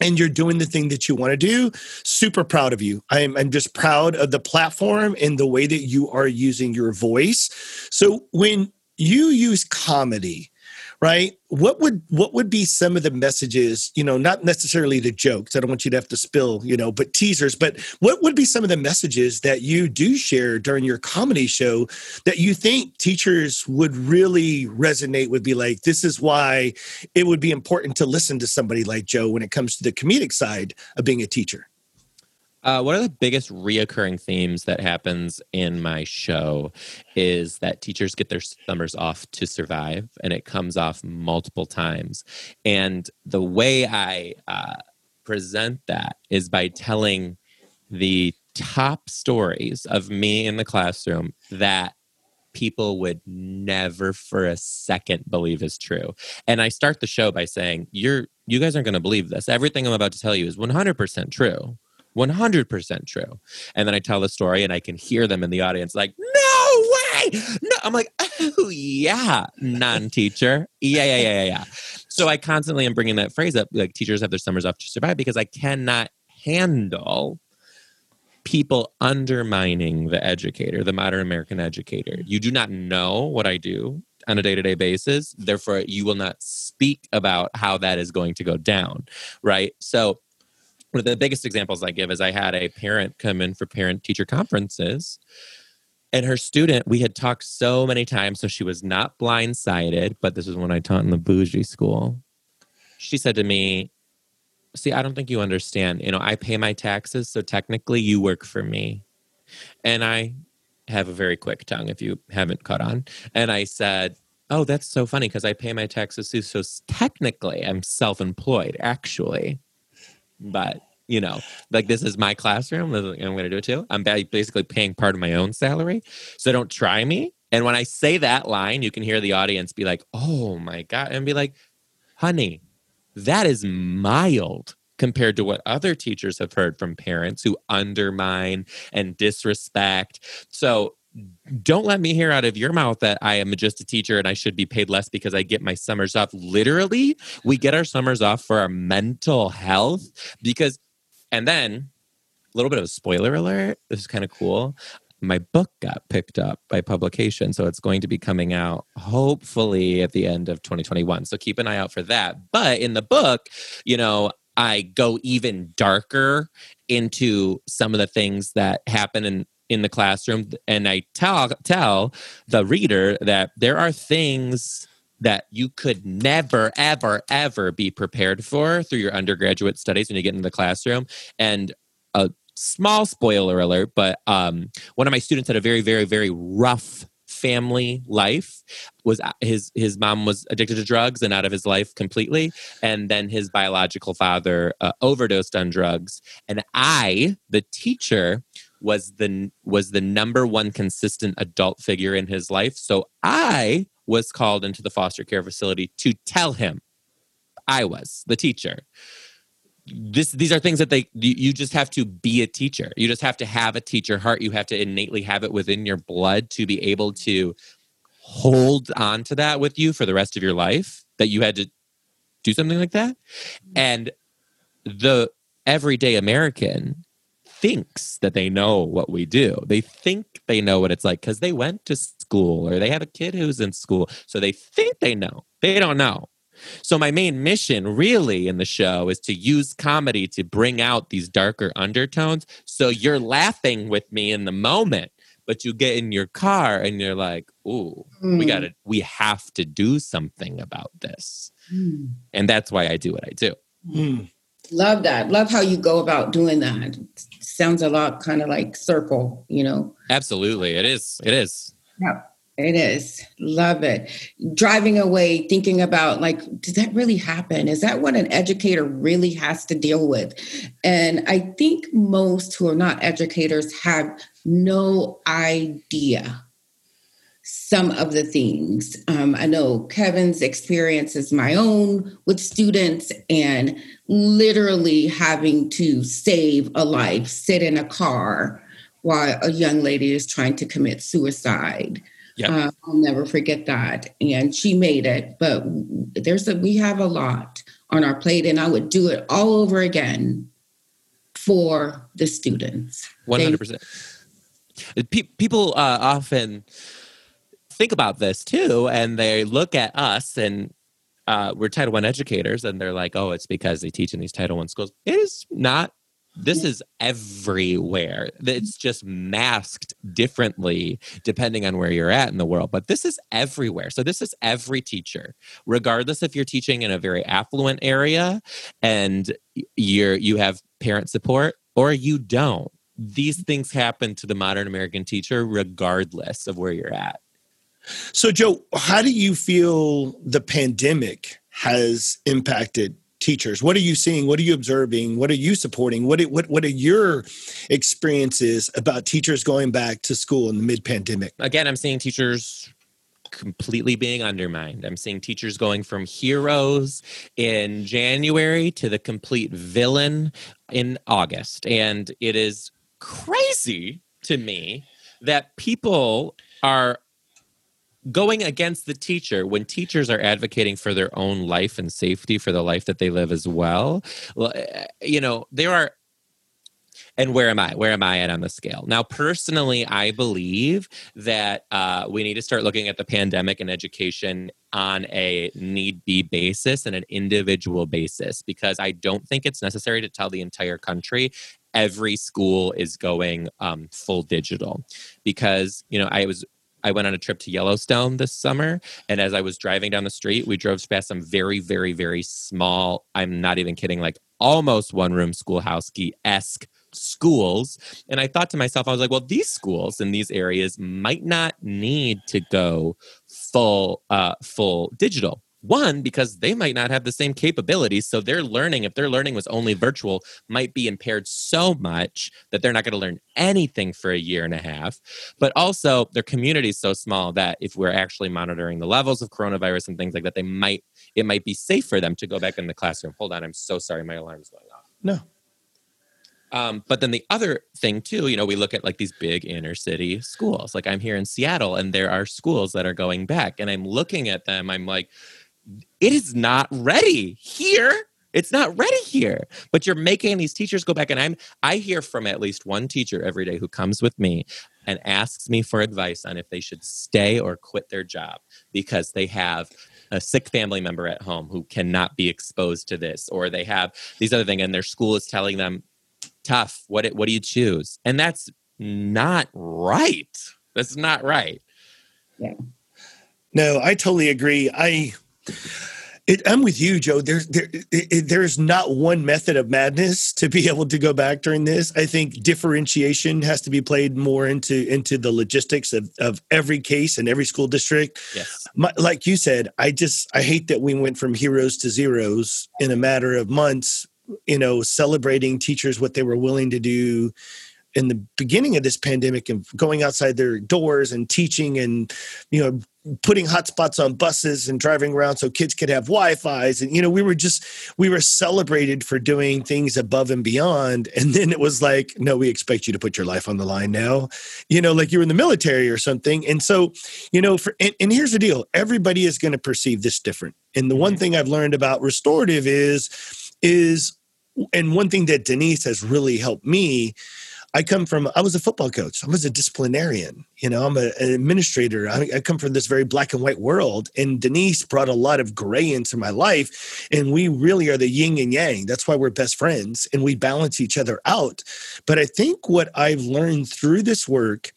And you're doing the thing that you want to do. Super proud of you. I'm, I'm just proud of the platform and the way that you are using your voice. So when you use comedy right? What would what would be some of the messages you know not necessarily the jokes i don't want you to have to spill you know but teasers but what would be some of the messages that you do share during your comedy show that you think teachers would really resonate would be like this is why it would be important to listen to somebody like joe when it comes to the comedic side of being a teacher Uh, one of the biggest reoccurring themes that happens in my show is that teachers get their summers off to survive, and it comes off multiple times. And the way I uh, present that is by telling the top stories of me in the classroom that people would never for a second believe is true. And I start the show by saying, "You're you guys aren't going to believe this. Everything I'm about to tell you is 100% true." 100% true. And then I tell the story and I can hear them in the audience like, no way. No. I'm like, oh, yeah, non teacher. Yeah, yeah, yeah, yeah, yeah. So I constantly am bringing that phrase up like teachers have their summers off to survive because I cannot handle people undermining the educator, the modern American educator. You do not know what I do on a day to day basis. Therefore, you will not speak about how that is going to go down. Right. So, one of the biggest examples I give is I had a parent come in for parent teacher conferences. And her student, we had talked so many times, so she was not blindsided, but this is when I taught in the bougie school. She said to me, See, I don't think you understand. You know, I pay my taxes, so technically you work for me. And I have a very quick tongue if you haven't caught on. And I said, Oh, that's so funny because I pay my taxes too. So technically I'm self employed, actually but you know like this is my classroom i'm going to do it too. I'm basically paying part of my own salary so don't try me. And when i say that line you can hear the audience be like oh my god and be like honey that is mild compared to what other teachers have heard from parents who undermine and disrespect. So don't let me hear out of your mouth that I am just a teacher and I should be paid less because I get my summers off. Literally, we get our summers off for our mental health because, and then a little bit of a spoiler alert. This is kind of cool. My book got picked up by publication. So it's going to be coming out hopefully at the end of 2021. So keep an eye out for that. But in the book, you know, I go even darker into some of the things that happen in in the classroom and I tell tell the reader that there are things that you could never ever ever be prepared for through your undergraduate studies when you get into the classroom. And a small spoiler alert but um, one of my students had a very very very rough family life. Was uh, his his mom was addicted to drugs and out of his life completely. And then his biological father uh, overdosed on drugs. And i the teacher was the was the number one consistent adult figure in his life. So i was called into the foster care facility to tell him i was the teacher. This these are things that they you, you just have to be a teacher. You just have to have a teacher heart. You have to innately have it within your blood to be able to hold on to that with you for the rest of your life that you had to do something like that. Mm-hmm. And the everyday American thinks that they know what we do. They think they know what it's like because they went to school or they have a kid who's in school. So they think they know. They don't know. So my main mission really in the show is to use comedy to bring out these darker undertones. So you're laughing with me in the moment, but you get in your car and you're like, "Ooh, mm. we got to we have to do something about this." Mm. And that's why I do what I do. Mm. Love that. Love how you go about doing that. Sounds a lot kind of like circle, you know. Absolutely. It is. It is. Yeah. It is. Love it. Driving away, thinking about like, does that really happen? Is that what an educator really has to deal with? And I think most who are not educators have no idea some of the things. Um, I know Kevin's experience is my own with students and literally having to save a life, sit in a car while a young lady is trying to commit suicide. Yep. Uh, I'll never forget that. And she made it, but there's a we have a lot on our plate, and I would do it all over again for the students. One hundred percent. People uh, often think about this too, and they look at us and uh, we're Title One educators, and they're like, "Oh, it's because they teach in these Title One schools." It is not this is everywhere. It's just masked differently depending on where you're at in the world, but this is everywhere. So this is every teacher, regardless if you're teaching in a very affluent area and you're you have parent support or you don't. These things happen to the modern American teacher regardless of where you're at. So Joe, how do you feel the pandemic has impacted teachers? What are you seeing? What are you observing? What are you supporting? What what what are your experiences about teachers going back to school in the mid pandemic again i'm seeing teachers completely being undermined. I'm seeing teachers going from heroes in january to the complete villain in august. And it is crazy to me that people are going against the teacher when teachers are advocating for their own life and safety for the life that they live as well eh, you know there are and where am I? Where am I at on the scale? Now, personally, I believe that uh, we need to start looking at the pandemic and education on a need be basis and an individual basis because I don't think it's necessary to tell the entire country every school is going um, full digital because you know i was I went on a trip to Yellowstone this summer. And as I was driving down the street, we drove past some very, very, very small, I'm not even kidding, like almost one room schoolhouse esque schools. And I thought to myself, I was like, well, these schools in these areas might not need to go full, uh, full digital. One, because they might not have the same capabilities. So their learning, if their learning was only virtual, might be impaired so much that they're not going to learn anything for a year and a half. But also, their community is so small that if we're actually monitoring the levels of coronavirus and things like that, they might it might be safe for them to go back in the classroom. Hold on, I'm so sorry, my alarm is going off. No. Um, but then the other thing too, you know, we look at like these big inner city schools. Like I'm here in Seattle, and there are schools that are going back, and I'm looking at them. I'm like, it is not ready here. It's not ready here. But you're making these teachers go back and i'm i hear from at least one teacher every day who comes with me and asks me for advice on if they should stay or quit their job because they have a sick family member at home who cannot be exposed to this or they have these other things and their school is telling them tough. What what do you choose? And that's not right. That's not right. Yeah. No i totally agree. I it, I'm with you, Joe. There's there, it, there's not one method of madness to be able to go back during this. I think differentiation has to be played more into into the logistics of, of every case and every school district. Yes, My, like you said, I just I hate that we went from heroes to zeros in a matter of months. You know, celebrating teachers what they were willing to do in the beginning of this pandemic and going outside their doors and teaching and you know putting hotspots on buses and driving around so kids could have wi-fi's. And you know we were just we were celebrated for doing things above and beyond. And then it was like no we expect you to put your life on the line now. You know like you're in the military or something. And so you know for and, and here's the deal. Everybody is going to perceive this different. And the one Mhm. thing I've learned about restorative is is and one thing that Denise has really helped me I come from, I was a football coach. I was a disciplinarian. You know, I'm a, an administrator. I, I come from this very black and white world. And Denise brought a lot of gray into my life. And we really are the yin and yang. That's why we're best friends and we balance each other out. But I think what I've learned through this work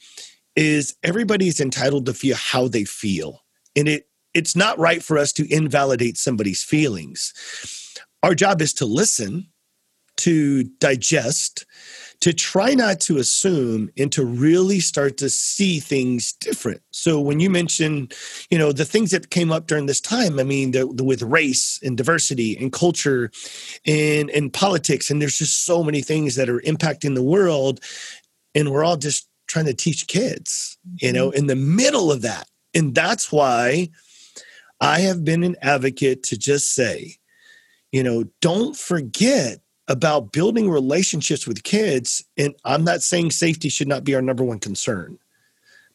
is everybody's entitled to feel how they feel. And it, it's not right for us to invalidate somebody's feelings. Our job is to listen, to digest, to try not to assume and to really start to see things different. So when you mention, you know, the things that came up during this time, I mean, the, the, with race and diversity and culture and and politics, and there's just so many things that are impacting the world, and we're all just trying to teach kids, you know, mm-hmm. in the middle of that, and that's why I have been an advocate to just say, you know, don't forget about building relationships with kids. And I'm not saying safety should not be our number one concern.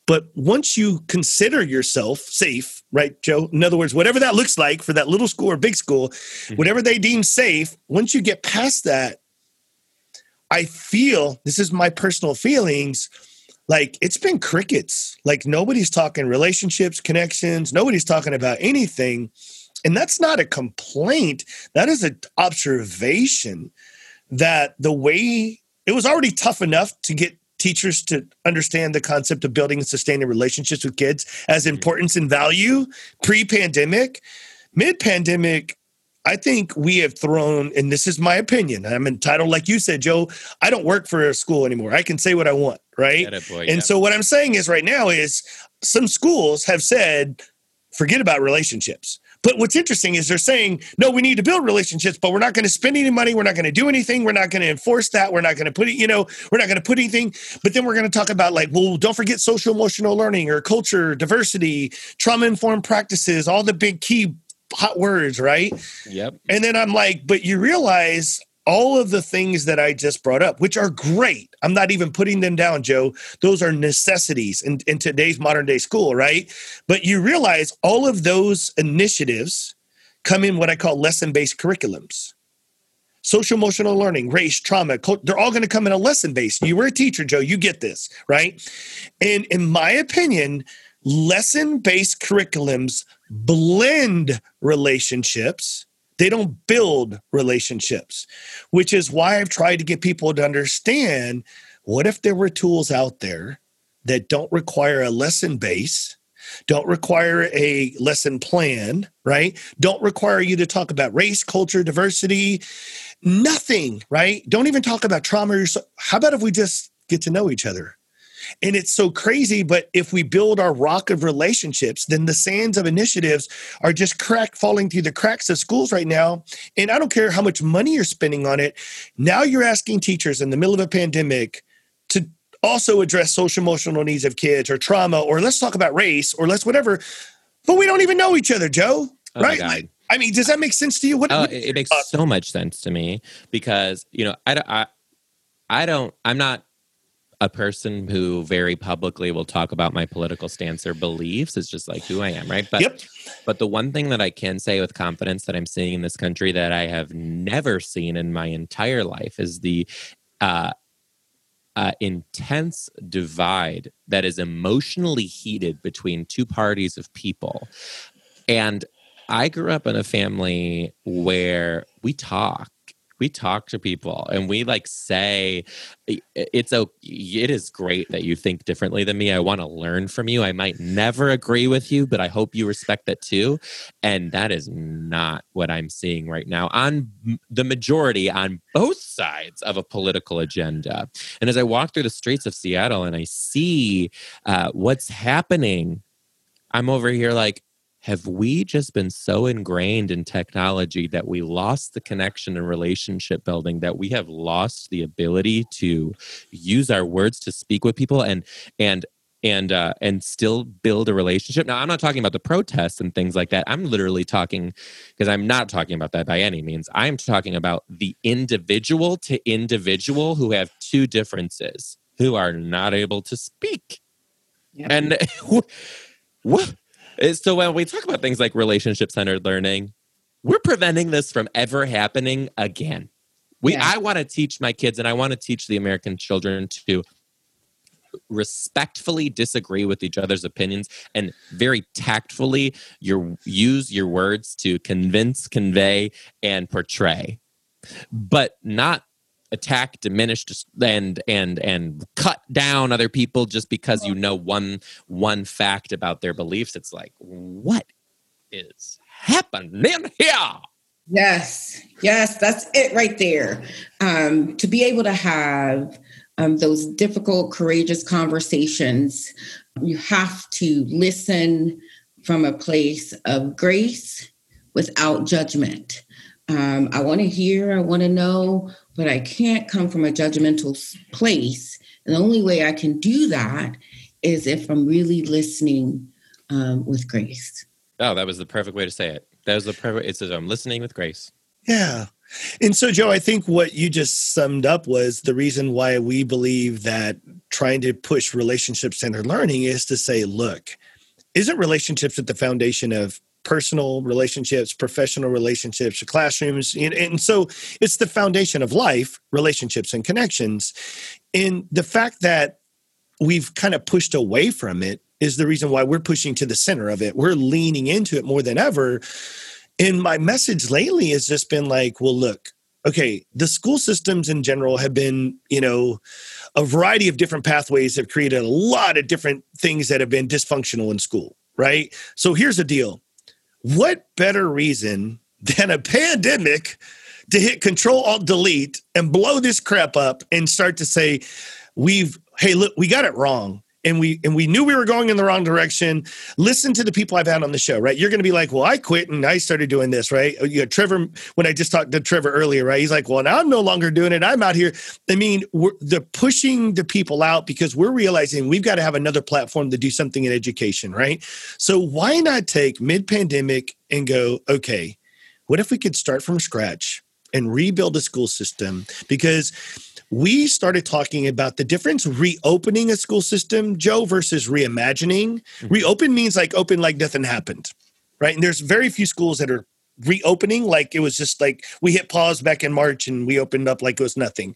But once you consider yourself safe, right, Joe? In other words, whatever that looks like for that little school or big school, mm-hmm. whatever they deem safe, once you get past that, I feel this is my personal feelings like it's been crickets. Like nobody's talking relationships, connections, nobody's talking about anything. And that's not a complaint, that is an observation that the way it was already tough enough to get teachers to understand the concept of building and sustaining relationships with kids as importance and value. Pre-pandemic mid-pandemic i think we have thrown and this is my opinion i'm entitled like you said joe i don't work for a school anymore. I can say what i want right? Boy, and yeah. so what i'm saying is right now is some schools have said forget about relationships but what's interesting is they're saying, no, we need to build relationships, but we're not going to spend any money. We're not going to do anything. We're not going to enforce that. We're not going to put it, you know, we're not going to put anything. But then we're going to talk about like, well, don't forget social emotional learning or culture, diversity, trauma informed practices, all the big key hot words, right? Yep. And then I'm like, but you realize all of the things that I just brought up, which are great. I'm not even putting them down, Joe. Those are necessities in, in today's modern day school, right? But you realize all of those initiatives come in what I call lesson based curriculums. Social emotional learning, race, trauma, they're all going to come in a lesson based. You were a teacher, Joe, you get this, right? And in my opinion, lesson based curriculums blend relationships they don't build relationships, which is why I've tried to get people to understand what if there were tools out there that don't require a lesson base, don't require a lesson plan, right? Don't require you to talk about race, culture, diversity, nothing, right? Don't even talk about trauma. How about if we just get to know each other? And it's so crazy, but if we build our rock of relationships, then the sands of initiatives are just crack falling through the cracks of schools right now. And I don't care how much money you're spending on it. Now you're asking teachers in the middle of a pandemic to also address social emotional needs of kids or trauma, or let's talk about race, or let's whatever. But we don't even know each other, Joe. Oh right? Like, I mean, does that make sense to you? What, Oh, what- it, makes so much sense to me because you know I, don't- I I don't I'm not a person who very publicly will talk about my political stance or beliefs. is just like who I am, right? But Yep. but the one thing that I can say with confidence that I'm seeing in this country that I have never seen in my entire life is the uh, uh, intense divide that is emotionally heated between two parties of people. And I grew up in a family where we talk. We talk to people and we like say it's a it is great that you think differently than me. I want to learn from you. I might never agree with you, but I hope you respect that too. And that is not what I'm seeing right now on the majority on both sides of a political agenda. And as I walk through the streets of Seattle and I see uh, what's happening, I'm over here like, have we just been so ingrained in technology that we lost the connection and relationship building that we have lost the ability to use our words to speak with people and and and uh, and still build a relationship. Now, I'm not talking about the protests and things like that. I'm literally talking because I'm not talking about that by any means. I'm talking about the individual to individual who have two differences who are not able to speak. And what? So when we talk about things like relationship centered learning, we're preventing this from ever happening again. We Yeah. I want to teach my kids and I want to teach the American children to respectfully disagree with each other's opinions and very tactfully your use your words to convince, convey and portray. But not attack, diminish and and and cut down other people just because you know one one fact about their beliefs. It's like what is happening here? Yes, yes, that's it right there. Um, to be able to have um, those difficult, courageous conversations, you have to listen from a place of grace without judgment. Um, I want to hear, I want to know, but I can't come from a judgmental place. And the only way I can do that is if I'm really listening um, with grace. Oh, that was the perfect way to say it. That was the perfect. It says I'm listening with grace. Yeah. And so, Joe, I think what you just summed up was the reason why we believe that trying to push relationship centered learning is to say, look, isn't relationships at the foundation of personal relationships, professional relationships, classrooms? And, and so it's the foundation of life, relationships and connections. And the fact that we've kind of pushed away from it is the reason why we're pushing to the center of it. We're leaning into it more than ever. And my message lately has just been like, well, look, okay, the school systems in general have been, you know, a variety of different pathways have created a lot of different things that have been dysfunctional in school, right? So here's the deal. What better reason than a pandemic to hit control alt delete and blow this crap up and start to say, we've, hey, look, we got it wrong and we and we knew we were going in the wrong direction. Listen to the people I've had on the show, right? You're going to be like, "Well, I quit and I started doing this," right? Oh, you know, Trevor, when I just talked to Trevor earlier, right? He's like, "Well, now I'm no longer doing it. I'm out here." I mean, we're the pushing the people out because we're realizing we've got to have another platform to do something in education, right? So why not take mid-pandemic and go, okay, what if we could start from scratch and rebuild a school system? Because we started talking about the difference reopening a school system, Joe, versus reimagining. Mm-hmm. Reopen means like open like nothing happened, right? And there's very few schools that are reopening like it was just like we hit pause back in March and we opened up like it was nothing.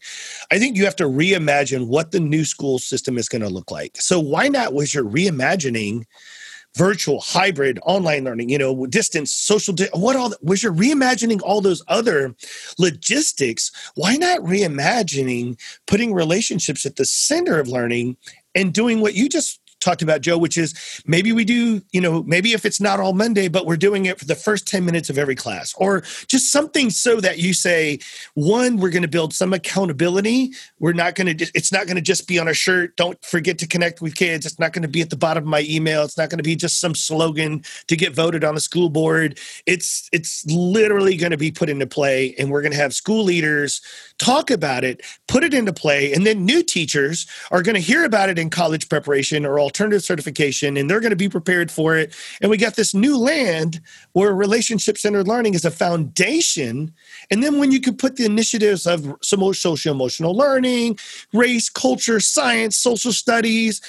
I think you have to reimagine what the new school system is going to look like. So why not was your reimagining virtual, hybrid, online learning, you know, distance, social, di- what all was you're reimagining all those other logistics. Why not reimagining putting relationships at the center of learning and doing what you just talked about, Joe, which is maybe we do, you know, maybe if it's not all Monday, but we're doing it for the first 10 minutes of every class or just something so that you say, one, we're going to build some accountability. We're not going to, it's not going to just be on a shirt. Don't forget to connect with kids. It's not going to be at the bottom of my email. It's not going to be just some slogan to get voted on the school board. It's, it's literally going to be put into play and we're going to have school leaders talk about it, put it into play. And then new teachers are going to hear about it in college preparation or alternative certification and they're going to be prepared for it. And we got this new land where relationship centered learning is a foundation. And then when you could put the initiatives of social emotional learning, race, culture, science, social studies,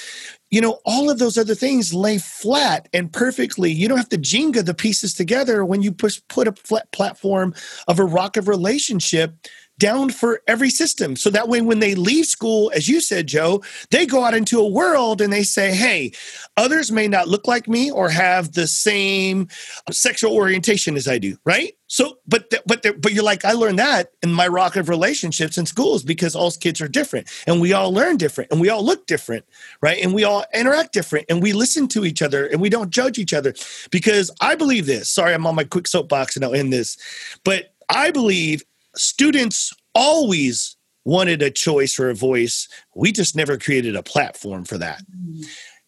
you know, all of those other things lay flat and perfectly. You don't have to Jenga the pieces together when you push, put a flat platform of a rock of relationship down for every system. So that way, when they leave school, as you said, Joe, they go out into a world and they say, hey, others may not look like me or have the same sexual orientation as I do, right? So, but th- but th- but you're like, I learned that in my rock of relationships in schools because all kids are different and we all learn different and we all look different, right? And we all interact different and we listen to each other and we don't judge each other because I believe this. Sorry, I'm on my quick soapbox and I'll end this, but I believe students always wanted a choice or a voice. We just never created a platform for that.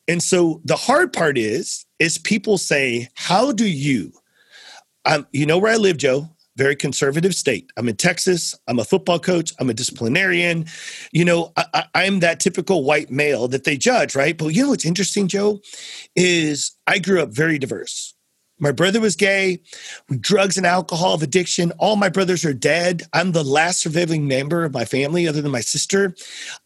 And so the hard part is, is people say, how do you, um, you know where I live, Joe, very conservative state. I'm in Texas. I'm a football coach. I'm a disciplinarian. You know, I, I'm that typical white male that they judge, right? But you know what's interesting, Joe, is I grew up very diverse My brother was gay, drugs and alcohol of addiction. All my brothers are dead. I'm the last surviving member of my family, other than my sister.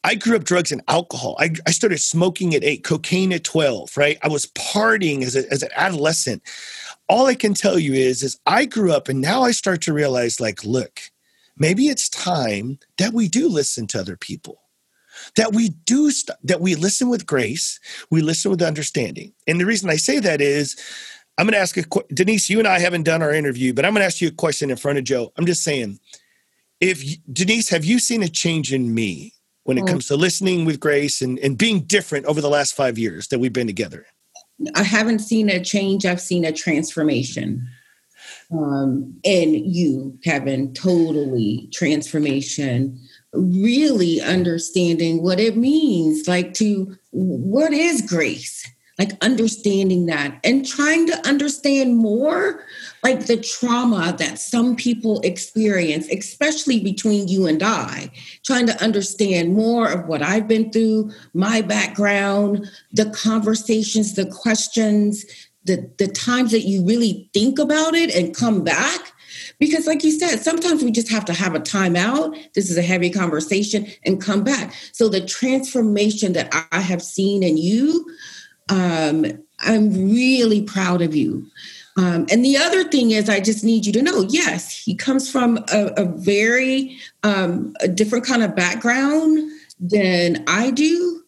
I grew up drugs and alcohol. I, I started smoking at eight, cocaine at 12, right? I was partying as, a, as an adolescent. All I can tell you is, is I grew up and now I start to realize, like, look, maybe it's time that we do listen to other people that we do st- that we listen with grace we listen with understanding and the reason i say that is I'm going to ask a Denise. You and I haven't done our interview, but I'm going to ask you a question in front of Joe. I'm just saying, if Denise, have you seen a change in me when it oh. comes to listening with grace and, and being different over the last five years that we've been together? I haven't seen a change. I've seen a transformation. Um, and you, Kevin, totally transformation. Really understanding what it means, like to what is grace like understanding that and trying to understand more like the trauma that some people experience especially between you and i trying to understand more of what i've been through my background the conversations the questions the the times that you really think about it and come back. Because like you said sometimes we just have to have a timeout this is a heavy conversation and come back. So the transformation that i have seen in you um, I'm really proud of you. Um, and the other thing is, I just need you to know yes, he comes from a, a very um, a different kind of background than I do,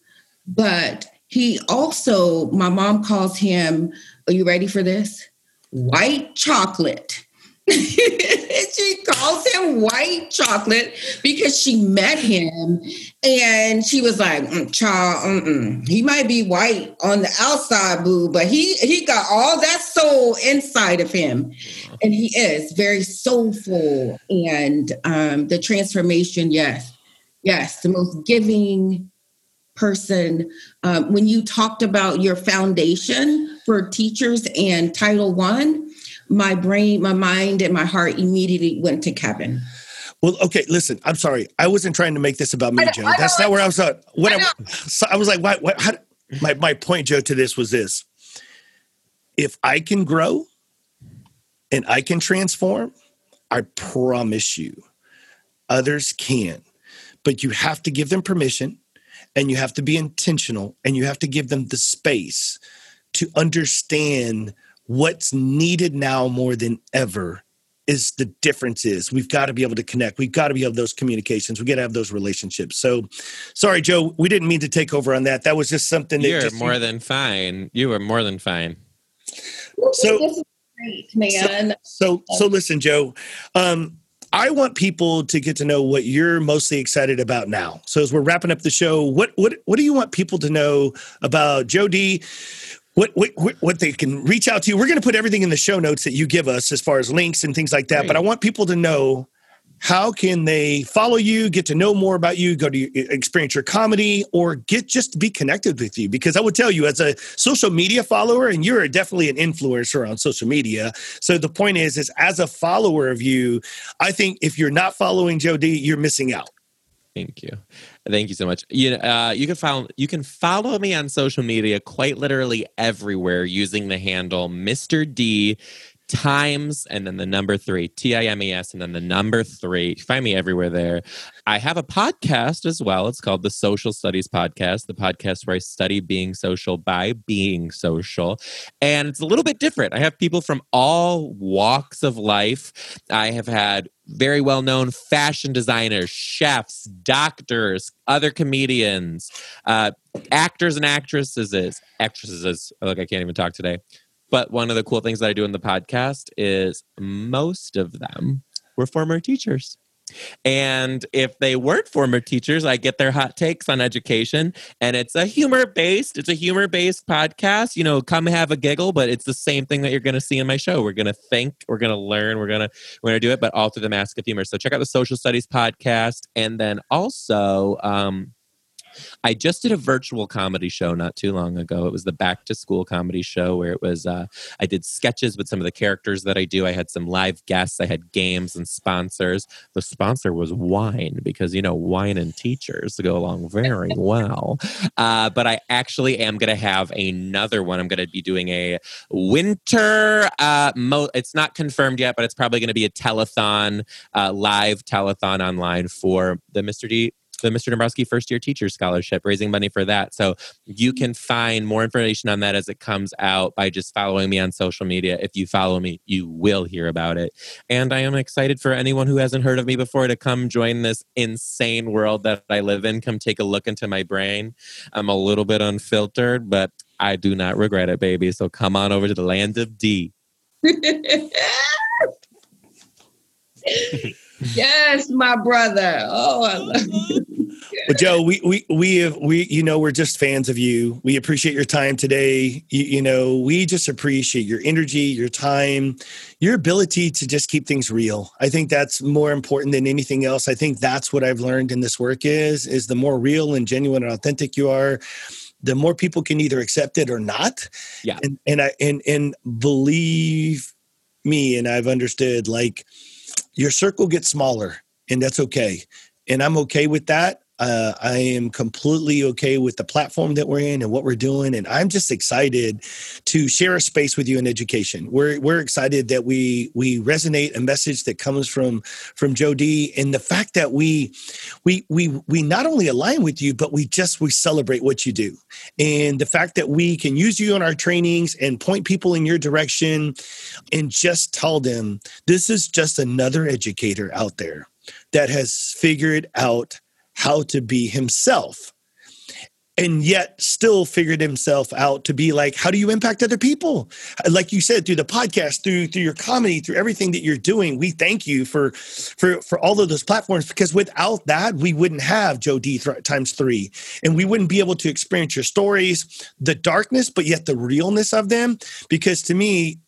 but he also, my mom calls him, are you ready for this? White chocolate. she calls him white chocolate because she met him and she was like mm, child he might be white on the outside boo but he he got all that soul inside of him. And he is very soulful and um the transformation yes yes the most giving person. Um, when you talked about your foundation for teachers and title one my brain, my mind, and my heart immediately went to Kevin. Well, okay, listen, I'm sorry. I wasn't trying to make this about me, Joe. That's not where I was at. What I, I, so I was like, what, what, how, my, my point, Joe, to this was this. If I can grow and I can transform, I promise you, others can. But you have to give them permission and you have to be intentional and you have to give them the space to understand what's needed now more than ever is the difference is we've got to be able to connect. We've got to be able those communications. We got to have those relationships. So sorry joe we didn't mean to take over on that. That was just something that you're just, more than fine. You were more than fine. So great man. So so, so listen joe um I want people to get to know what you're mostly excited about now. So as we're wrapping up the show, what what what do you want people to know about Joe D? What, what, what they can reach out to you. We're going to put everything in the show notes that you give us as far as links and things like that. But I want people to know how can they follow you, get to know more about you, go to experience your comedy, or get just to be connected with you? Because I would tell you, as a social media follower, and you're definitely an influencer on social media. So the point is, is as a follower of you, I think if you're not following Joe D, you're missing out. Thank you. Thank you so much. You uh, you can follow you can follow me on social media quite literally everywhere using the handle Mr. D times and then the number three t-i-m-e-s and then the number three. Find me everywhere there. I have a podcast as well. It's called the social studies podcast the podcast where i study being social by being social. And it's a little bit different. I have people from all walks of life. I have had very well known fashion designers, chefs, doctors, other comedians, uh, actors and actresses. Actresses, look, I can't even talk today. But one of the cool things that I do in the podcast is most of them were former teachers. And if they weren't former teachers, I get their hot takes on education. And it's a humor based, it's a humor based podcast. You know, come have a giggle, but it's the same thing that you're gonna see in my show. We're gonna think, we're gonna learn, we're gonna we're gonna do it, but all through the mask of humor. So check out the social studies podcast. And then also um I just did a virtual comedy show not too long ago. It was the back to school comedy show where it was uh, I did sketches with some of the characters that I do. I had some live guests. I had games and sponsors. The sponsor was wine because you know wine and teachers go along very well. Uh, but I actually am going to have another one. I'm going to be doing a winter. Uh, mo- it's not confirmed yet, but it's probably going to be a telethon, uh, live telethon online for the Mr. D the Mr. Dombrowski First Year Teacher Scholarship, raising money for that. So you mm-hmm. can find more information on that as it comes out by just following me on social media. If you follow me, you will hear about it. And I am excited for anyone who hasn't heard of me before to come join this insane world that I live in. Come take a look into my brain. I'm a little bit unfiltered, but I do not regret it, baby. So come on over to the land of D. yes, my brother. Oh, I love you. Uh-huh. Well, Joe, we we we have we you know we're just fans of you. We appreciate your time today. You, you know, we just appreciate your energy, your time, your ability to just keep things real. I think that's more important than anything else. I think that's what I've learned in this work is is the more real and genuine and authentic you are, the more people can either accept it or not. Yeah. And and I and and believe me, and I've understood like your circle gets smaller, and that's okay. And I'm okay with that. Uh, I am completely okay with the platform that we're in and what we're doing, and I'm just excited to share a space with you in education. We're we're excited that we we resonate a message that comes from from Joe D, and the fact that we we we we not only align with you, but we just we celebrate what you do, and the fact that we can use you in our trainings and point people in your direction, and just tell them this is just another educator out there that has figured out how to be himself and yet still figured himself out to be like how do you impact other people? Like you said through the podcast through through your comedy through everything that you're doing we thank you for for for all of those platforms because without that we wouldn't have joe d th- times three. And we wouldn't be able to experience your stories the darkness but yet the realness of them because to me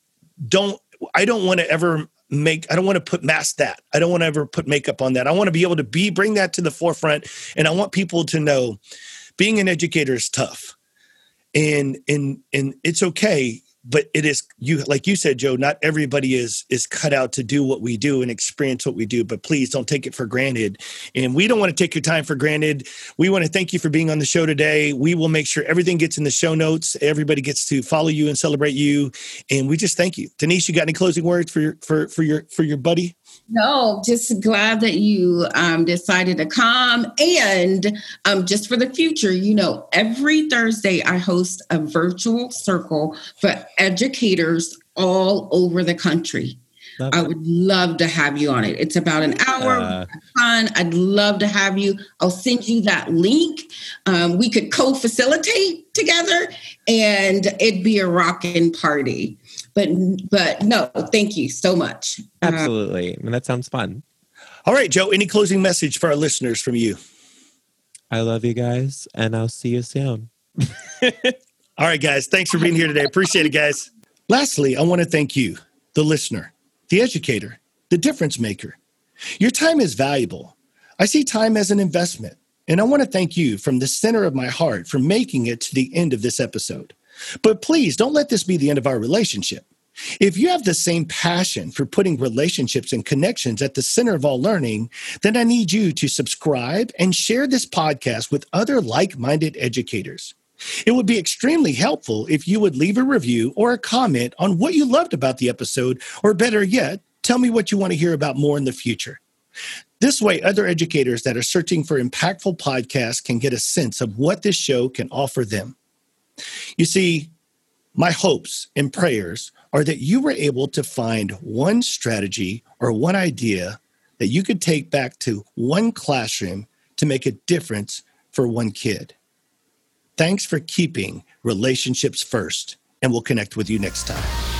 don't i don't want to ever make i don't want to put mask that. I don't want to ever put makeup on that. I want to be able to be bring that to the forefront and i want people to know being an educator is tough. And and and it's okay but it is you like you said joe not everybody is is cut out to do what we do and experience what we do but please don't take it for granted. And we don't want to take your time for granted. We want to thank you for being on the show today. We will make sure everything gets in the show notes. Everybody gets to follow you and celebrate you. And we just thank you. Denise you got any closing words for your for for your for your buddy No, just glad that you um, decided to come. And um, just for the future, you know, every Thursday I host a virtual circle for educators all over the country. Love I would love to have you on it. It's about an hour. Uh, fun. I'd love to have you. I'll send you that link. Um, we could co-facilitate together, and it'd be a rocking party. But but no, thank you so much. Uh, absolutely. I mean, that sounds fun. all right joe any closing message for our listeners from you I love you guys, and I'll see you soon. All right, guys. Thanks for being here today. Appreciate it, guys. Lastly, I want to thank you, the listener, the educator, the difference maker. Your time is valuable. I see time as an investment, and I want to thank you from the center of my heart for making it to the end of this episode. But please don't let this be the end of our relationship. If you have the same passion for putting relationships and connections at the center of all learning, then I need you to subscribe and share this podcast with other like minded educators. It would be extremely helpful if you would leave a review or a comment on what you loved about the episode, or better yet, tell me what you want to hear about more in the future. This way, other educators that are searching for impactful podcasts can get a sense of what this show can offer them. You see, my hopes and prayers are that you were able to find one strategy or one idea that you could take back to one classroom to make a difference for one kid. Thanks for keeping relationships first, and we'll connect with you next time.